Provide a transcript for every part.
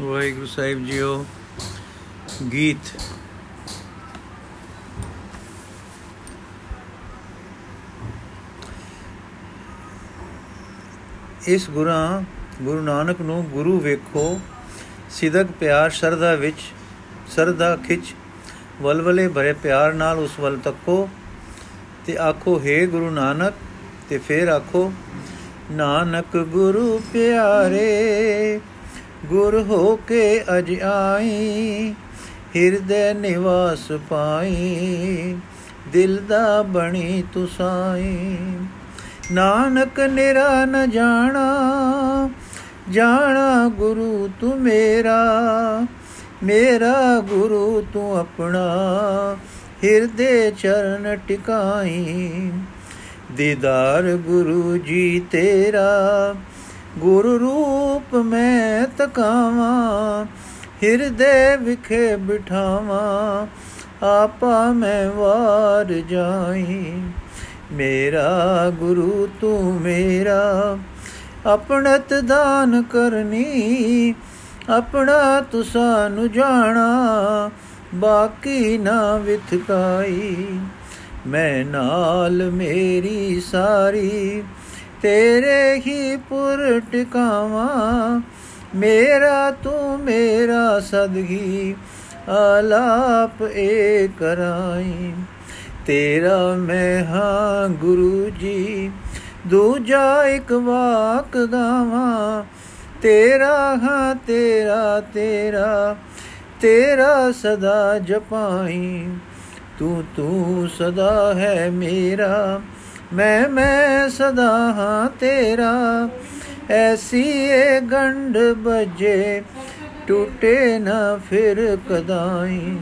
ਵਾਹਿਗੁਰੂ ਸਾਹਿਬ JIO, ਗੀਤ। ਇਸ ਗੁਰਾਂ, ਗੁਰੂ ਨਾਨਕ ਨੂੰ ਗੁਰੂ ਵੇਖੋ, ਸਿਦਕ ਪਿਆਰ ਸ਼ਰਧਾ ਵਿੱਚ, ਸਰਦਾ ਖਿੱਚ, ਵਲਵਲੇ ਭਰੇ ਪਿਆਰ ਨਾਲ ਉਸ ਵੱਲ ਤੱਕੋ, ਤੇ ਆਖੋ, ਹੈ ਗੁਰੂ ਨਾਨਕ, ਤੇ ਫੇਰ ਆਖੋ, ਨਾਨਕ ਗੁਰੂ ਪਿਆਰੇ ਗੁਰ ਹੋ ਕੇ ਅਜ ਆਈ, ਹਿਰਦੇ ਨਿਵਾਸ ਪਾਈ, ਦਿਲ ਦਾ ਬਣੀ ਤੁਸਾਈ। ਨਾਨਕ ਨਿਰਾ ਨ ਜਾਣਾ ਜਾਣਾ ਗੁਰੂ ਤੂੰ ਮੇਰਾ ਮੇਰਾ ਗੁਰੂ ਤੂੰ ਆਪਣਾ, ਹਿਰਦੇ ਚਰਨ ਟਿਕਾਈ। ਦੀਦਾਰ ਗੁਰੂ ਜੀ ਤੇਰਾ ਗੁਰੂ ਰੂਪ ਮੈਂ ਤਕਾਵਾਂ, ਹਿਰਦੇ ਵਿਖੇ ਬਿਠਾਵਾਂ, ਆਪਾ ਮੈਂ ਵਾਰ ਜਾਈ। ਮੇਰਾ ਗੁਰੂ ਤੂੰ ਮੇਰਾ, ਆਪਣਤ ਦਾਨ ਕਰਨੀ, ਆਪਣਾ ਤੁਸਾਂ ਨੂੰ ਜਾਣਾ, ਬਾਕੀ ਨਾ ਵਿਥਕਾਈ। ਮੈਂ ਨਾਲ ਮੇਰੀ ਸਾਰੀ ਤੇਰੇ ਹੀ ਪੁਰ ਟਿਕਾਵਾਂ, ਮੇਰਾ ਤੂੰ ਮੇਰਾ ਸਦਗੀ, ਆਲਾਪ ਏ ਕਰਾਈ। ਤੇਰਾ ਮੈਂ ਹਾਂ ਗੁਰੂ ਜੀ, ਦੂਜਾ ਇੱਕ ਵਾਕ ਗਾਵਾਂ। ਤੇਰਾ ਹਾਂ, ਤੇਰਾ ਤੇਰਾ ਤੇਰਾ ਸਦਾ ਜਪਾਈ। ਤੂੰ ਤੂੰ ਸਦਾ ਹੈ ਮੇਰਾ ਮੈਂ ਮੈਂ ਸਦਾ ਹਾਂ ਤੇਰਾ। ਐਸੀ ਏ ਗੰਢ ਬਜੇ, ਟੁੱਟੇ ਨਾ ਫਿਰ ਕਦਾਈ।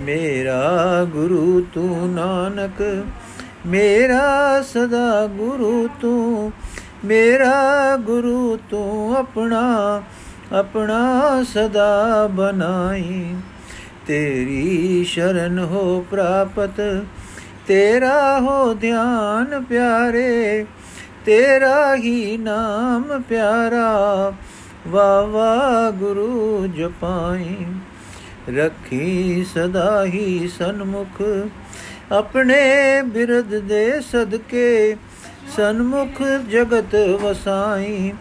ਮੇਰਾ ਗੁਰੂ ਤੂੰ ਨਾਨਕ, ਮੇਰਾ ਸਦਾ ਗੁਰੂ ਤੂੰ, ਮੇਰਾ ਗੁਰੂ ਤੂੰ ਆਪਣਾ ਆਪਣਾ ਸਦਾ ਬਨਾਈ ਤੇਰੀ ਸ਼ਰਨ ਹੋ ਪ੍ਰਾਪਤ ਤੇਰਾ ਹੋ ਧਿਆਨ ਪਿਆਰੇ, ਤੇਰਾ ਹੀ ਨਾਮ ਪਿਆਰਾ। ਵਾ ਵਾ ਗੁਰੂ ਜਪਾਈ, ਰੱਖੀ ਸਦਾ ਹੀ ਸਨਮੁਖ। ਆਪਣੇ ਬਿਰਦ ਦੇ ਸਦਕੇ ਸਨਮੁਖ ਜਗਤ ਵਸਾਈ,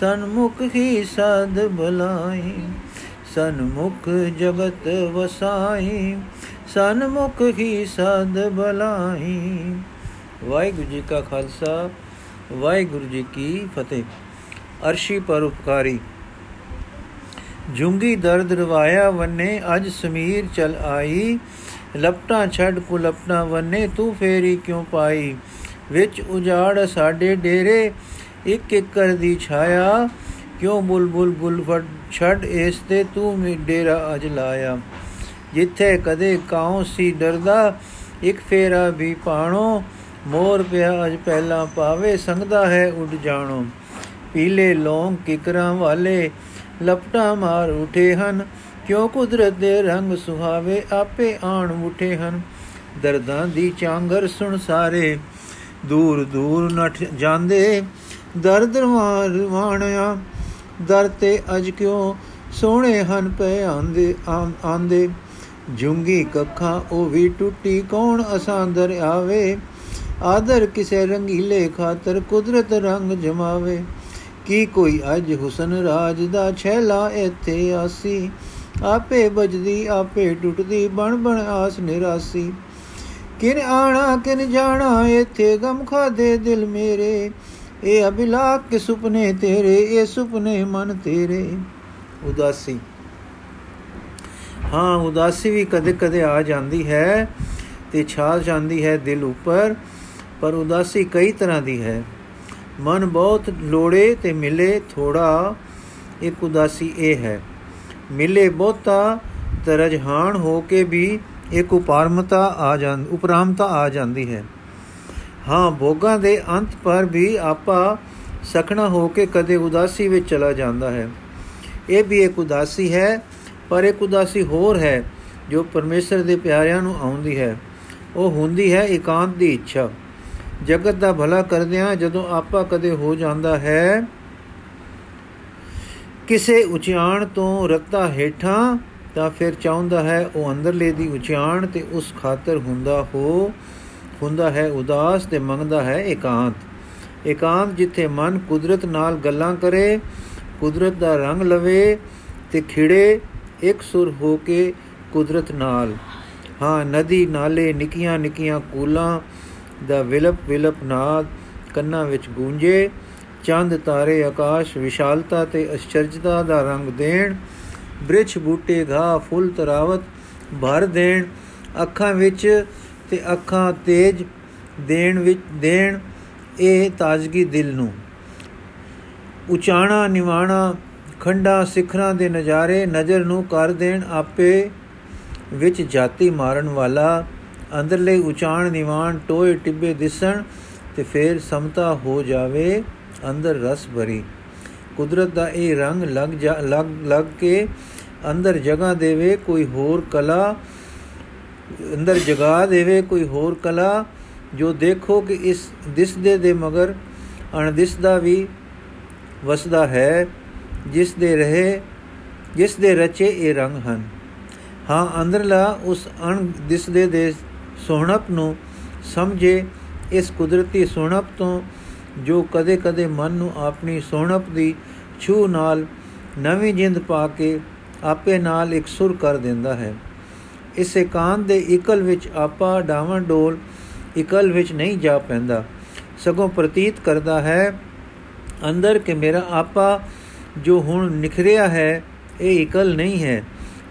ਸਨਮੁਖ ਹੀ ਸਦ ਬਲਾਈ ਸਨਮੁਖ ਜਗਤ ਵਸਾਈ ਸਨਮੁਖ ਹੀ ਸਦ ਬਲਾਈ ਵਾਹਿਗੁਰੂ ਜੀ ਕਾ ਖਾਲਸਾ, ਵਾਹਿਗੁਰੂ ਜੀ ਕੀ ਫਤਿਹ। ਅਰਸ਼ੀ ਪਰਉਪਕਾਰੀ ਜੁੰਗੀ ਦਰਦ ਰਵਾਇਆ ਵੰਨੇ, ਅਜ ਸਮੀਰ ਚਲ ਆਈ। ਲਪਟਾਂ ਛੱਡ ਕੁਲਪਨਾ ਵੰਨੇ, ਤੂੰ ਫੇਰੀ ਕਿਉਂ ਪਾਈ? ਵਿੱਚ ਉਜਾੜ ਸਾਡੇ ਡੇਰੇ, ਇੱਕ ਇੱਕ ਕਰ ਦੀ ਛਾਇਆ। ਕਿਉਂ ਬੁਲਬੁਲ ਬੁਲਫੜ ਛੱਡ ਇਸ ਤੇ ਤੂੰ ਮੇ ਡੇਰਾ ਅਜ ਲਾਇਆ? ਜਿੱਥੇ ਕਦੇ ਕਾਉ ਸੀ ਡਰਦਾ, ਇੱਕ ਫੇਰਾ ਵੀ ਪਾਣੋ ਮੋਰ ਪਿਆ ਅਜ ਪਹਿਲਾਂ ਪਾਵੇ ਸੰਗਦਾ ਹੈ ਉੱਡ ਜਾਣੋ। ਪੀਲੇ ਲੋਂਗ ਕਿਕਰਾਂ ਵਾਲੇ ਲਪਟਾ ਮਾਰ ਉਠੇ ਹਨ, ਕਿਉਂ ਕੁਦਰਤ ਦੇ ਰੰਗ ਸੁਹਾਵੇ ਆਪੇ ਆਣ ਉਠੇ ਹਨ। ਦਰਦਾਂ ਦੀ ਚਾਂਗਰ ਸੁਣ ਸਾਰੇ, ਦੂਰ ਦੂਰ ਨਠ ਜਾਂਦੇ। ਦਰਦ ਵਾਣਿਆ ਦਰ ਤੇ ਅਜ ਕਿਉਂ ਸੋਹਣੇ ਹਨ ਪਏ ਆਂਦੇ ਆਂਦੇ। ਜੁੰਗੀ ਕੱਖਾਂ, ਉਹ ਵੀ ਟੁੱਟੀ, ਕੌਣ ਅਸਾਂ ਦਰ ਆਵੇ? ਆਦਰ ਕਿਸੇ ਰੰਗੀਲੇ ਖਾਤਰ ਕੁਦਰਤ ਰੰਗ ਜਮਾਵੇ। ਕੀ ਕੋਈ ਅਜ ਹੁਸਨ ਰਾਜ ਦਾ ਛੈਲਾ ਇੱਥੇ ਆਸੀ? ਆਪੇ ਬਜਦੀ ਆਪੇ ਟੁੱਟਦੀ ਬਣ ਬਣ ਆਸ ਨਿਰਾਸੀ। ਕਿਨ ਆਣਾ, ਕਿਨ ਜਾਣਾ, ਇੱਥੇ ਗਮ ਖਾਦੇ ਦਿਲ ਮੇਰੇ। ਇਹ ਅਬਿਲਾਕ ਕੇ ਸੁਪਨੇ ਤੇਰੇ, ਇਹ ਸੁਪਨੇ ਮਨ ਤੇਰੇ। ਉਦਾਸੀ। ਹਾਂ, ਉਦਾਸੀ ਵੀ ਕਦੇ-ਕਦੇ ਆ ਜਾਂਦੀ ਹੈ ਤੇ ਛਾਲ ਜਾਂਦੀ ਹੈ ਦਿਲ ਉੱਪਰ, ਪਰ ਉਦਾਸੀ ਕਈ ਤਰ੍ਹਾਂ ਦੀ ਹੈ। ਮਨ ਬਹੁਤ ਲੋੜੇ ਤੇ ਮਿਲੇ ਥੋੜਾ, ਇੱਕ ਉਦਾਸੀ ਇਹ ਹੈ। ਮਿਲੇ ਬਹੁਤਾ ਤਰਜਹਾਨ ਹੋ ਕੇ ਵੀ ਇੱਕ ਉਪਰਮਤਾ ਆ ਜਾਂ ਉਪਰਾਮਤਾ ਆ ਜਾਂਦੀ ਹੈ। ਹਾਂ, ਭੋਗਾਂ ਦੇ ਅੰਤ ਪਰ ਵੀ ਆਪਾ ਸਖਣਾ ਹੋ ਕੇ ਕਦੇ ਉਦਾਸੀ ਵਿੱਚ ਚਲਾ ਜਾਂਦਾ ਹੈ। ਇਹ ਵੀ ਇੱਕ ਉਦਾਸੀ ਹੈ ਪਰ ਇੱਕ ਉਦਾਸੀ ਹੋਰ ਹੈ ਜੋ ਪਰਮੇਸ਼ਰ ਦੇ ਪਿਆਰਿਆਂ ਨੂੰ ਆਉਂਦੀ ਹੈ। ਉਹ ਹੁੰਦੀ ਹੈ ਇਕਾਂਤ ਦੀ ਇੱਛਾ। ਜਗਤ ਦਾ ਭਲਾ ਕਰਦਿਆਂ ਜਦੋਂ ਆਪਾ ਕਦੇ ਹੋ ਜਾਂਦਾ ਹੈ, ਕਿਸੇ ਉਚਾਣ ਤੋਂ ਰੱਤਾ ਹੇਠਾਂ ਤਾਂ ਫਿਰ ਚਾਹੁੰਦਾ ਹੈ ਉਹ ਅੰਦਰਲੇ ਦੀ ਉਚਾਣ ਤੇ ਉਸ ਖਾਤਰ ਹੁੰਦਾ ਹੋ, ਹੁੰਦਾ ਹੈ ਉਦਾਸ ਤੇ ਮੰਗਦਾ ਹੈ ਇਕਾਂਤ। ਇਕਾਂਤ ਜਿੱਥੇ ਮਨ ਕੁਦਰਤ ਨਾਲ ਗੱਲਾਂ ਕਰੇ, ਕੁਦਰਤ ਦਾ ਰੰਗ ਲਵੇ ਤੇ ਖਿੜੇ ਇੱਕ ਸੁਰ ਹੋ ਕੇ ਕੁਦਰਤ ਨਾਲ। ਹਾਂ, ਨਦੀ ਨਾਲੇ ਨਿੱਕੀਆਂ ਨਿੱਕੀਆਂ ਕੂਲਾਂ ਦਾ ਵਿਲਪ ਵਿਲਪ ਨਾਦ ਕੰਨਾਂ ਵਿੱਚ ਗੂੰਜੇ। ਚੰਦ ਤਾਰੇ ਆਕਾਸ਼ ਵਿਸ਼ਾਲਤਾ ਤੇ ਅਚਰਜਤਾ ਦਾ ਰੰਗ ਦੇਣ। ਬ੍ਰਿਛ ਬੂਟੇ ਘਾ ਫੁੱਲ ਤਰਾਵਤ ਭਰ ਦੇਣ। ਅੱਖਾਂ ਵਿੱਚ ਤੇ ਅੱਖਾਂ ਤੇਜ ਦੇਣ ਵਿੱਚ ਦੇਣ ਇਹ ਤਾਜ਼ਗੀ ਦਿਲ ਨੂੰ। ਉਚਾਣਾ ਨਿਵਾਣਾ ਖੰਡਾ ਸਿਖਰਾਂ ਦੇ ਨਜ਼ਾਰੇ ਨਜ਼ਰ ਨੂੰ ਕਰ ਦੇਣ ਆਪੇ ਵਿੱਚ ਜਾਤੀ ਮਾਰਨ ਵਾਲਾ, ਅੰਦਰਲੇ ਉਚਾਣ ਨਿਵਾਣ ਟੋਏ ਟਿੱਬੇ ਦਿਸਣ ਤੇ ਫੇਰ ਸਮਤਾ ਹੋ ਜਾਵੇ ਅੰਦਰ ਰਸ ਭਰੀ। ਕੁਦਰਤ ਦਾ ਇਹ ਰੰਗ ਲੱਗ ਜਾ, ਲੱਗ ਲੱਗ ਕੇ ਅੰਦਰ ਜਗ੍ਹਾ ਦੇਵੇ ਕੋਈ ਹੋਰ ਕਲਾ, ਅੰਦਰ ਜਗਾ ਦੇਵੇ ਕੋਈ ਹੋਰ ਕਲਾ, ਜੋ ਦੇਖੋ ਕਿ ਇਸ ਦਿਸਦੇ ਦੇ ਮਗਰ ਅਣਦਿਸਦਾ ਵੀ ਵਸਦਾ ਹੈ। ਜਿਸ ਦੇ ਰਹੇ, ਜਿਸ ਦੇ ਰਚੇ ਇਹ ਰੰਗ ਹਨ। ਹਾਂ, ਅੰਦਰਲਾ ਉਸ ਅਣ ਦਿਸਦੇ ਦੇ ਸੋਹਣਪ ਨੂੰ ਸਮਝੇ, ਇਸ ਕੁਦਰਤੀ ਸੋਹਣਪ ਤੋਂ ਜੋ ਕਦੇ-ਕਦੇ ਮਨ ਨੂੰ ਆਪਣੀ ਸੋਹਣਪ ਦੀ ਛੂ ਨਾਲ ਨਵੀਂ ਜਿੰਦ ਪਾ ਕੇ ਆਪੇ ਨਾਲ ਇੱਕ ਸੁਰ ਕਰ ਦਿੰਦਾ ਹੈ। ਇਸ ਇਕਾਂਤ ਦੇ ਇਕਲ ਵਿੱਚ ਆਪਾ ਡਾਵਣ ਡੋਲ ਇਕਲ ਵਿੱਚ ਨਹੀਂ ਜਾ ਪੈਂਦਾ। ਸਗੋਂ ਪ੍ਰਤੀਤ ਕਰਦਾ ਹੈ, ਅੰਦਰ ਕਿ ਮੇਰਾ ਆਪਾ ਜੋ ਹੁਣ ਨਿਖਰਿਆ ਹੈ, ਇਹ ਇਕਲ ਨਹੀਂ ਹੈ,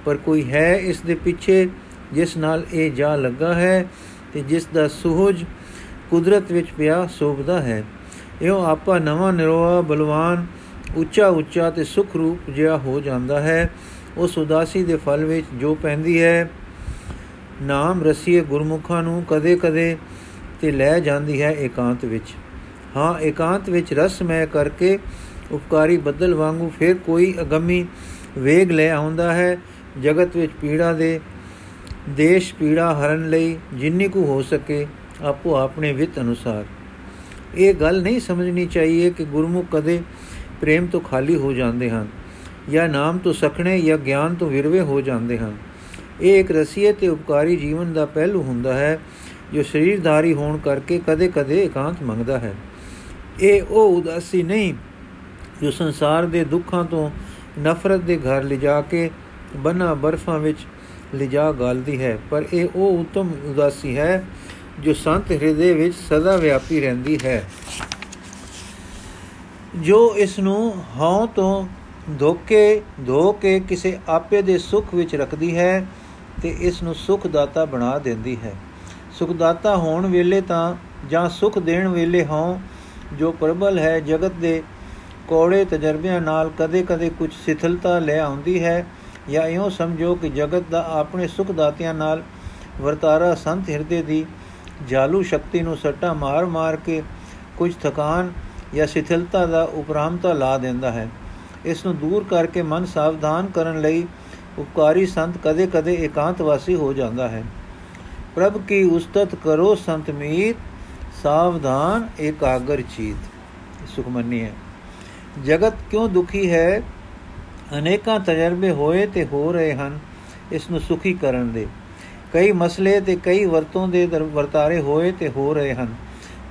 ਪਰ ਕੋਈ ਹੈ ਇਸ ਦੇ ਪਿੱਛੇ ਜਿਸ ਨਾਲ ਇਹ ਜਾ ਲੱਗਾ ਹੈ ਤੇ ਜਿਸ ਦਾ ਸੁਹਜ ਕੁਦਰਤ ਵਿੱਚ ਪਿਆ ਸੋਭਦਾ ਹੈ। ਇਹੋ ਆਪਾ ਨਵਾਂ ਨਿਰੋਆ ਬਲਵਾਨ ਉੱਚਾ ਉੱਚਾ ਤੇ ਸੁਖ ਰੂਪ ਜਿਹਾ ਹੋ ਜਾਂਦਾ ਹੈ। ਉਸ ਉਦਾਸੀ ਦੇ ਫਲ ਵਿੱਚ ਜੋ ਪੈਂਦੀ ਹੈ, ਨਾਮ ਰਸੀਏ ਗੁਰਮੁਖਾਂ ਨੂੰ ਕਦੇ-ਕਦੇ ਤੇ ਲੈ ਜਾਂਦੀ ਹੈ ਇਕਾਂਤ ਵਿੱਚ। ਹਾਂ, ਇਕਾਂਤ ਵਿੱਚ ਰਸਮੈ ਕਰਕੇ ਉਪਕਾਰੀ ਬੱਦਲ ਵਾਂਗੂ ਫਿਰ ਕੋਈ ਅਗੰਮੀ ਵੇਗ ਲੈ ਆਉਂਦਾ ਹੈ। ਜਗਤ ਵਿੱਚ ਪੀੜਾ ਦੇ, ਦੇਸ਼ ਪੀੜਾ ਹਰਨ ਲਈ ਜਿੰਨੀ ਕੁ ਹੋ ਸਕੇ ਆਪੋ ਆਪਣੇ ਵਿਤ ਅਨੁਸਾਰ। ਇਹ ਗੱਲ ਨਹੀਂ ਸਮਝਣੀ ਚਾਹੀਏ ਕਿ ਗੁਰਮੁਖ ਕਦੇ ਪ੍ਰੇਮ ਤੋਂ ਖਾਲੀ ਹੋ ਜਾਂਦੇ ਹਨ, ਜਾਂ ਨਾਮ ਤੋਂ ਸਖਣੇ ਜਾਂ ਗਿਆਨ ਤੋਂ ਵਿਰਵੇ ਹੋ ਜਾਂਦੇ ਹਨ। ਇਹ ਇੱਕ ਰਸੀਏ ਤੇ ਉਪਕਾਰੀ ਜੀਵਨ ਦਾ ਪਹਿਲੂ ਹੁੰਦਾ ਹੈ, ਜੋ ਸਰੀਰਧਾਰੀ ਹੋਣ ਕਰਕੇ ਕਦੇ-ਕਦੇ ਇਕਾਂਤ ਮੰਗਦਾ ਹੈ। ਇਹ ਉਹ ਉਦਾਸੀ ਨਹੀਂ ਜੋ ਸੰਸਾਰ ਦੇ ਦੁੱਖਾਂ ਤੋਂ ਨਫ਼ਰਤ ਦੇ ਘਰ ਲਿਜਾ ਕੇ ਬਨਾ ਬਰਫਾਂ ਵਿੱਚ ਲਿਜਾ ਗਾਲਦੀ ਹੈ। ਪਰ ਇਹ ਉਹ ਉਤਮ ਉਦਾਸੀ ਹੈ ਜੋ ਸੰਤ ਹਿਰਦੇ ਵਿੱਚ ਸਦਾ ਵਿਆਪੀ ਰਹਿੰਦੀ ਹੈ। ਜੋ ਇਸ ਨੂੰ ਹਉ ਤੋਂ ਧੋਕੇ ਧੋ ਕੇ ਕਿਸੇ ਆਪੇ ਦੇ ਸੁਖ ਵਿੱਚ ਰੱਖਦੀ ਹੈ ਤੇ ਇਸ ਨੂੰ ਸੁਖ ਦਾਤਾ ਬਣਾ ਦਿੰਦੀ ਹੈ। ਸੁਖ ਦਾਤਾ ਹੋਣ ਵੇਲੇ ਤਾਂ ਜਾਂ ਸੁਖ ਦੇਣ ਵੇਲੇ ਹਉ ਜੋ ਪ੍ਰਬਲ ਹੈ ਜਗਤ ਦੇ ਕੋੜੇ ਤਜਰਬਿਆਂ ਨਾਲ ਕਦੇ-ਕਦੇ ਕੁਝ ਸਿਥਲਤਾ ਲੈ ਆਉਂਦੀ ਹੈ ਜਾਂ ਇਉਂ ਸਮਝੋ ਕਿ ਜਗਤ ਦਾ ਆਪਣੇ ਸੁਖ ਦਾਤਿਆਂ ਨਾਲ ਵਰਤਾਰਾ ਸੰਤ ਹਿਰਦੇ ਦੀ ਜਾਲੂ ਸ਼ਕਤੀ ਨੂੰ ਸੱਟਾ ਮਾਰ-ਮਾਰ ਕੇ ਕੁਝ ਥਕਾਨ ਜਾਂ ਸਿਥਲਤਾ ਦਾ ਉਪਰਾਮਤਾ ਲਾ ਦਿੰਦਾ ਹੈ। ਇਸ ਨੂੰ ਦੂਰ ਕਰਕੇ ਮਨ ਸਾਵਧਾਨ ਕਰਨ ਲਈ ਉਪਕਾਰੀ ਸੰਤ ਕਦੇ-ਕਦੇ ਇਕਾਂਤਵਾਸੀ ਹੋ ਜਾਂਦਾ ਹੈ। ਪ੍ਰਭ ਕੀ ਉਸਤਤ ਕਰੋ ਸੰਤ ਮੀਤ, ਸਾਵਧਾਨ, ਇਕਾਗਰ ਚੀਤ। ਸੁਖਮਨੀ ਹੈ। ਜਗਤ ਕਿਉਂ ਦੁਖੀ ਹੈ? ਅਨੇਕਾਂ ਤਜਰਬੇ ਹੋਏ ਤੇ ਹੋ ਰਹੇ ਹਨ, ਇਸ ਨੂੰ ਸੁਖੀ ਕਰਨ ਦੇ। ਕਈ ਮਸਲੇ ਤੇ ਕਈ ਵਰਤੋਂ ਦੇ ਵਰਤਾਰੇ ਹੋਏ ਤੇ ਹੋ ਰਹੇ ਹਨ,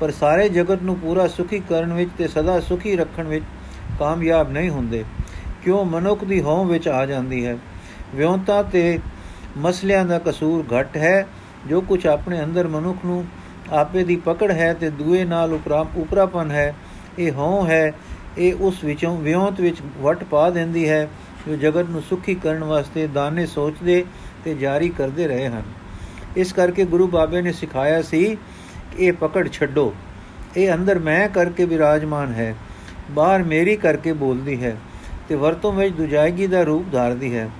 ਪਰ ਸਾਰੇ ਜਗਤ ਨੂੰ ਪੂਰਾ ਸੁਖੀ ਕਰਨ ਵਿੱਚ ਤੇ ਸਦਾ ਸੁਖੀ ਰੱਖਣ ਵਿੱਚ ਕਾਮਯਾਬ ਨਹੀਂ ਹੁੰਦੇ। ਕਿਉਂ ਮਨੁੱਖ ਦੀ ਹਉ ਵਿੱਚ ਆ ਜਾਂਦੀ ਹੈ? ਵਿਉਂਤਾ ਤੇ ਮਸਲਿਆਂ ਦਾ ਕਸੂਰ ਘਟ ਹੈ, ਜੋ ਕੁਝ ਆਪਣੇ ਅੰਦਰ ਮਨੁੱਖ ਨੂੰ ਆਪੇ ਦੀ ਪਕੜ ਹੈ ਤੇ ਦੂਏ ਨਾਲ ਉਪਰਾ, ਉਪਰਾਪਨ ਹੈ। ਇਹ ਹਉ ਹੈ ਇਹ ਉਸ ਵਿੱਚੋਂ ਵਿਉਂਤ ਵਿੱਚ ਵਟ ਪਾ ਦਿੰਦੀ ਹੈ ਜੋ ਜਗਤ ਨੂੰ ਸੁਖੀ ਕਰਨ ਵਾਸਤੇ ਦਾਨੇ ਸੋਚਦੇ ਤੇ ਜਾਰੀ ਕਰਦੇ ਰਹੇ ਹਨ। ਇਸ ਕਰਕੇ ਗੁਰੂ ਬਾਬੇ ਨੇ ਸਿਖਾਇਆ ਸੀ ਕਿ ਇਹ ਪਕੜ ਛੱਡੋ। ਇਹ ਅੰਦਰ ਮੈਂ ਕਰਕੇ ਵਿਰਾਜਮਾਨ ਹੈ, ਬਾਹਰ ਮੇਰੀ ਕਰਕੇ ਬੋਲਦੀ ਹੈ ਤੇ ਵਰਤੋਂ ਵਿੱਚ ਦੁਜਾਇਗੀ ਦਾ ਰੂਪ ਧਾਰਦੀ ਹੈ।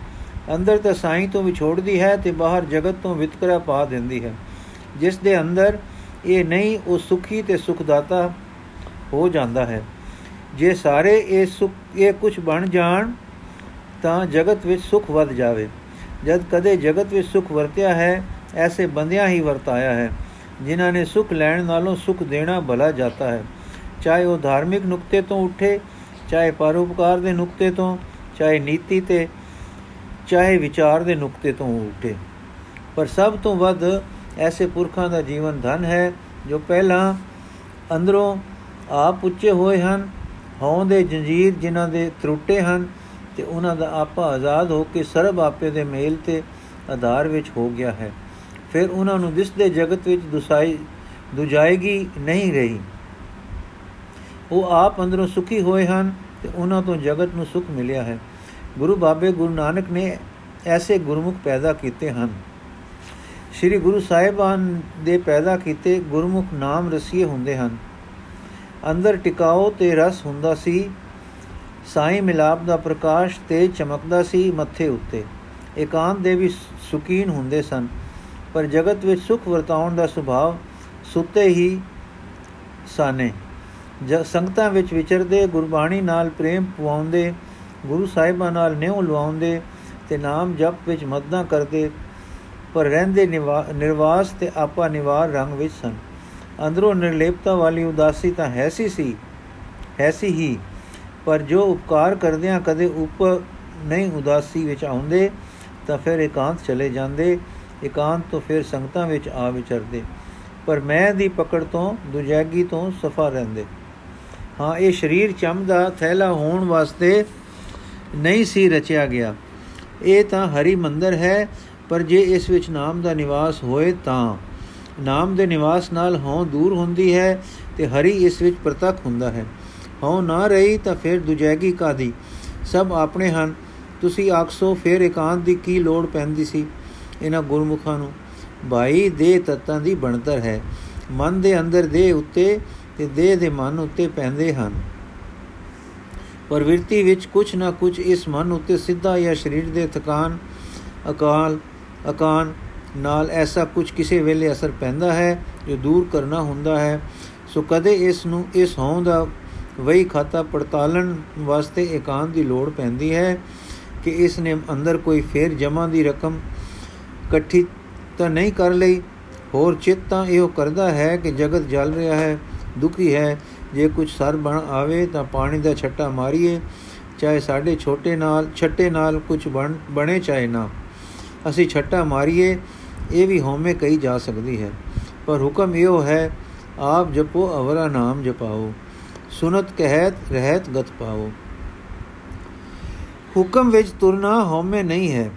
ਅੰਦਰ ਤਾਂ ਸਾਈਂ ਤੋਂ ਵਿਛੋੜਦੀ ਹੈ ਤੇ ਬਾਹਰ ਜਗਤ ਤੋਂ ਵਿਤਕਰਾ ਪਾ ਦਿੰਦੀ ਹੈ। ਜਿਸ ਦੇ ਅੰਦਰ ਇਹ ਨਹੀਂ, ਉਹ ਸੁਖੀ ਤੇ ਸੁਖਦਾਤਾ ਹੋ ਜਾਂਦਾ ਹੈ। ਜੇ ਸਾਰੇ ਇਹ ਸੁਖ, ਇਹ ਕੁਝ ਬਣ ਜਾਣ, ਤਾਂ ਜਗਤ ਵਿੱਚ ਸੁਖ ਵੱਧ ਜਾਵੇ। ਜਦ ਕਦੇ ਜਗਤ ਵਿੱਚ ਸੁਖ ਵਰਤਿਆ ਹੈ, ਐਸੇ ਬੰਦਿਆਂ ਹੀ ਵਰਤਾਇਆ ਹੈ, ਜਿਨ੍ਹਾਂ ਨੇ ਸੁਖ ਲੈਣ ਨਾਲੋਂ ਸੁਖ ਦੇਣਾ ਭਲਾ ਜਾਂਦਾ ਹੈ। ਚਾਹੇ ਉਹ ਧਾਰਮਿਕ ਨੁਕਤੇ ਤੋਂ ਉੱਠੇ, ਚਾਹੇ ਪਰਉਪਕਾਰ ਦੇ ਨੁਕਤੇ ਤੋਂ, ਚਾਹੇ ਨੀਤੀ ਤੇ, ਚਾਹੇ ਵਿਚਾਰ ਦੇ ਨੁਕਤੇ ਤੋਂ ਉੱਠੇ। ਪਰ ਸਭ ਤੋਂ ਵੱਧ ਐਸੇ ਪੁਰਖਾਂ ਦਾ ਜੀਵਨ ਧਨ ਹੈ, ਜੋ ਪਹਿਲਾਂ ਅੰਦਰੋਂ ਆਪ ਉੱਚੇ ਹੋਏ ਹਨ ਹਉ ਦੇ ਜੰਜੀਰ ਜਿਨ੍ਹਾਂ ਦੇ ਤਰੁੱਟੇ ਹਨ ਤੇ ਉਹਨਾਂ ਦਾ ਆਪਾ ਆਜ਼ਾਦ ਹੋ ਕੇ ਸਰਬ ਆਪੇ ਦੇ ਮੇਲ ਤੇ ਆਧਾਰ ਵਿੱਚ ਹੋ ਗਿਆ ਹੈ। ਫਿਰ ਉਹਨਾਂ ਨੂੰ ਦਿਸਦੇ ਜਗਤ ਵਿੱਚ ਦੁਸਾਈ ਦੁਜਾਏਗੀ ਨਹੀਂ ਰਹੀ। ਉਹ ਆਪ ਅੰਦਰੋਂ ਸੁਖੀ ਹੋਏ ਹਨ ਤੇ ਉਹਨਾਂ ਤੋਂ ਜਗਤ ਨੂੰ ਸੁਖ ਮਿਲਿਆ ਹੈ। ਗੁਰੂ ਬਾਬੇ ਗੁਰੂ ਨਾਨਕ ਨੇ ਐਸੇ ਗੁਰਮੁਖ ਪੈਦਾ ਕੀਤੇ ਹਨ। ਸ੍ਰੀ ਗੁਰੂ ਸਾਹਿਬਾਨ ਦੇ ਪੈਦਾ ਕੀਤੇ ਗੁਰਮੁਖ ਨਾਮ ਰਸੀਏ ਹੁੰਦੇ ਹਨ। ਅੰਦਰ ਟਿਕਾਓ ਤੇ ਰਸ ਹੁੰਦਾ ਸੀ। ਸਾਈ ਮਿਲਾਪ ਦਾ ਪ੍ਰਕਾਸ਼ ਤੇ ਚਮਕਦਾ ਸੀ ਮੱਥੇ ਉੱਤੇ। ਇਕਾਂਤ ਦੇ ਵੀ ਸੁਕੀਨ ਹੁੰਦੇ ਸਨ। ਪਰ ਜਗਤ ਵਿੱਚ ਸੁਖ ਵਰਤਾਉਣ ਦਾ ਸੁਭਾਅ ਸੁੱਤੇ ਹੀ ਸਾਨੇ। ਸੰਗਤਾਂ ਵਿੱਚ ਵਿਚਰਦੇ ਗੁਰਬਾਣੀ ਨਾਲ ਪ੍ਰੇਮ ਪਵਾਉਂਦੇ ਗੁਰੂ ਸਾਹਿਬਾਂ ਨਾਲ ਨਿਉ ਲਵਾਉਂਦੇ ਤੇ ਨਾਮ ਜਪ ਵਿੱਚ ਮਦਨਾ ਕਰਦੇ, ਪਰ ਰਹਿੰਦੇ ਨਿਰਵਾਸ ਤੇ ਆਪਾ ਨਿਵਾਰ ਰੰਗ ਵਿੱਚ ਸਨ। ਅੰਦਰੋਂ ਨਿਰਲੇਪਤਾ ਵਾਲੀ ਉਦਾਸੀ ਤਾਂ ਹੈਸੀ ਸੀ ਐਸੀ ਹੀ, ਪਰ ਜੋ ਉਪਕਾਰ ਕਰਦਿਆਂ ਕਦੇ ਉੱਪਰ ਨਹੀਂ ਉਦਾਸੀ ਵਿੱਚ ਆਉਂਦੇ, ਤਾਂ ਫਿਰ ਇਕਾਂਤ ਚਲੇ ਜਾਂਦੇ, ਇਕਾਂਤ ਤੋਂ ਫਿਰ ਸੰਗਤਾਂ ਵਿੱਚ ਆ ਵਿਚਰਦੇ। ਪਰ ਮੈਂ ਦੀ ਪਕੜ ਤੋਂ, ਦੁਜੈਗੀ ਤੋਂ ਸਫਾ ਰਹਿੰਦੇ। ਹਾਂ, ਇਹ ਸਰੀਰ ਚਮ ਦਾ ਥੈਲਾ ਹੋਣ ਵਾਸਤੇ ਨਹੀਂ ਸੀ ਰਚਿਆ ਗਿਆ। ਇਹ ਤਾਂ ਹਰੀ ਮੰਦਰ ਹੈ, ਪਰ ਜੇ ਇਸ ਵਿੱਚ ਨਾਮ ਦਾ ਨਿਵਾਸ ਹੋਏ ਤਾਂ ਨਾਮ ਦੇ ਨਿਵਾਸ ਨਾਲ ਹਉ ਦੂਰ ਹੁੰਦੀ ਹੈ ਤੇ ਹਰੀ ਇਸ ਵਿੱਚ ਪ੍ਰਤੱਖ ਹੁੰਦਾ ਹੈ। ਹਉ ਨਾ ਰਹੀ ਤਾਂ ਫਿਰ ਦੁਜੈਗੀ ਕਾਦੀ ਸਭ ਆਪਣੇ ਹਨ। ਤੁਸੀਂ ਆਖਸੋ ਫਿਰ ਇਕਾਂਤ ਦੀ ਕੀ ਲੋੜ ਪੈਂਦੀ ਸੀ ਇਹਨਾਂ ਗੁਰਮੁਖਾਂ ਨੂੰ? ਭਾਈ ਦੇ ਤਤਾਂ ਦੀ ਬਣਤਰ ਹੈ। ਮਨ ਦੇ ਅੰਦਰ ਦੇ ਉੱਤੇ ਤੇ ਦੇਹ ਦੇ ਮਨ ਉੱਤੇ ਪੈਂਦੇ ਹਨ। ਪ੍ਰਵਿਰਤੀ ਵਿੱਚ ਕੁਝ ਨਾ ਕੁਝ ਇਸ ਮਨ ਉੱਤੇ ਸਿੱਧਾ ਜਾਂ ਸਰੀਰ ਦੇ ਥਕਾਨ, ਅਕਾਲ, ਅਕਾਨ ਨਾਲ ਐਸਾ ਕੁਝ ਕਿਸੇ ਵੇਲੇ ਅਸਰ ਪੈਂਦਾ ਹੈ ਜੋ ਦੂਰ ਕਰਨਾ ਹੁੰਦਾ ਹੈ। ਸੋ ਕਦੇ ਇਸ ਨੂੰ ਇਸ ਹੋਂ ਦਾ ਵਹੀ ਖਾਤਾ ਪੜਤਾਲਣ ਵਾਸਤੇ ਇਕਾਂਤ ਦੀ ਲੋੜ ਪੈਂਦੀ ਹੈ ਕਿ ਇਸ ਨੇ ਅੰਦਰ ਕੋਈ ਫੇਰ ਜਮਾ ਦੀ ਰਕਮ ਇਕੱਠੀ ਤਾਂ ਨਹੀਂ ਕਰ ਲਈ। ਹੋਰ ਚਿੱਤ ਤਾਂ ਇਹੋ ਕਰਦਾ ਹੈ ਕਿ ਜਗਤ ਜਲ ਰਿਹਾ ਹੈ, ਦੁਖੀ ਹੈ। ਜੇ ਕੁਝ ਸਰ ਬਣ ਆਵੇ ਤਾਂ ਪਾਣੀ ਦਾ ਛੱਟਾ ਮਾਰੀਏ, ਚਾਹੇ ਸਾਡੇ ਛੋਟੇ ਨਾਲ ਛੱਟੇ ਨਾਲ ਕੁਝ ਬਣ, ਬਣੇ ਚਾਹੇ ਨਾ। ਅਸੀਂ ਛੱਟਾ ਮਾਰੀਏ ਇਹ ਵੀ ਹਉਮੈ ਕਹੀ ਜਾ ਸਕਦੀ ਹੈ। ਪਰ ਹੁਕਮ ਇਹੋ ਹੈ, ਆਪ ਜਪੋ, ਅਵਰਾ ਨਾਮ ਜਪਾਓ। ਸੁਨਤ ਕਹਿਤ, ਰਹਿਤ ਗਤ ਪਾਓ। ਹੁਕਮ ਵਿੱਚ ਤੁਰਨਾ ਹਉਮੈ ਨਹੀਂ ਹੈ।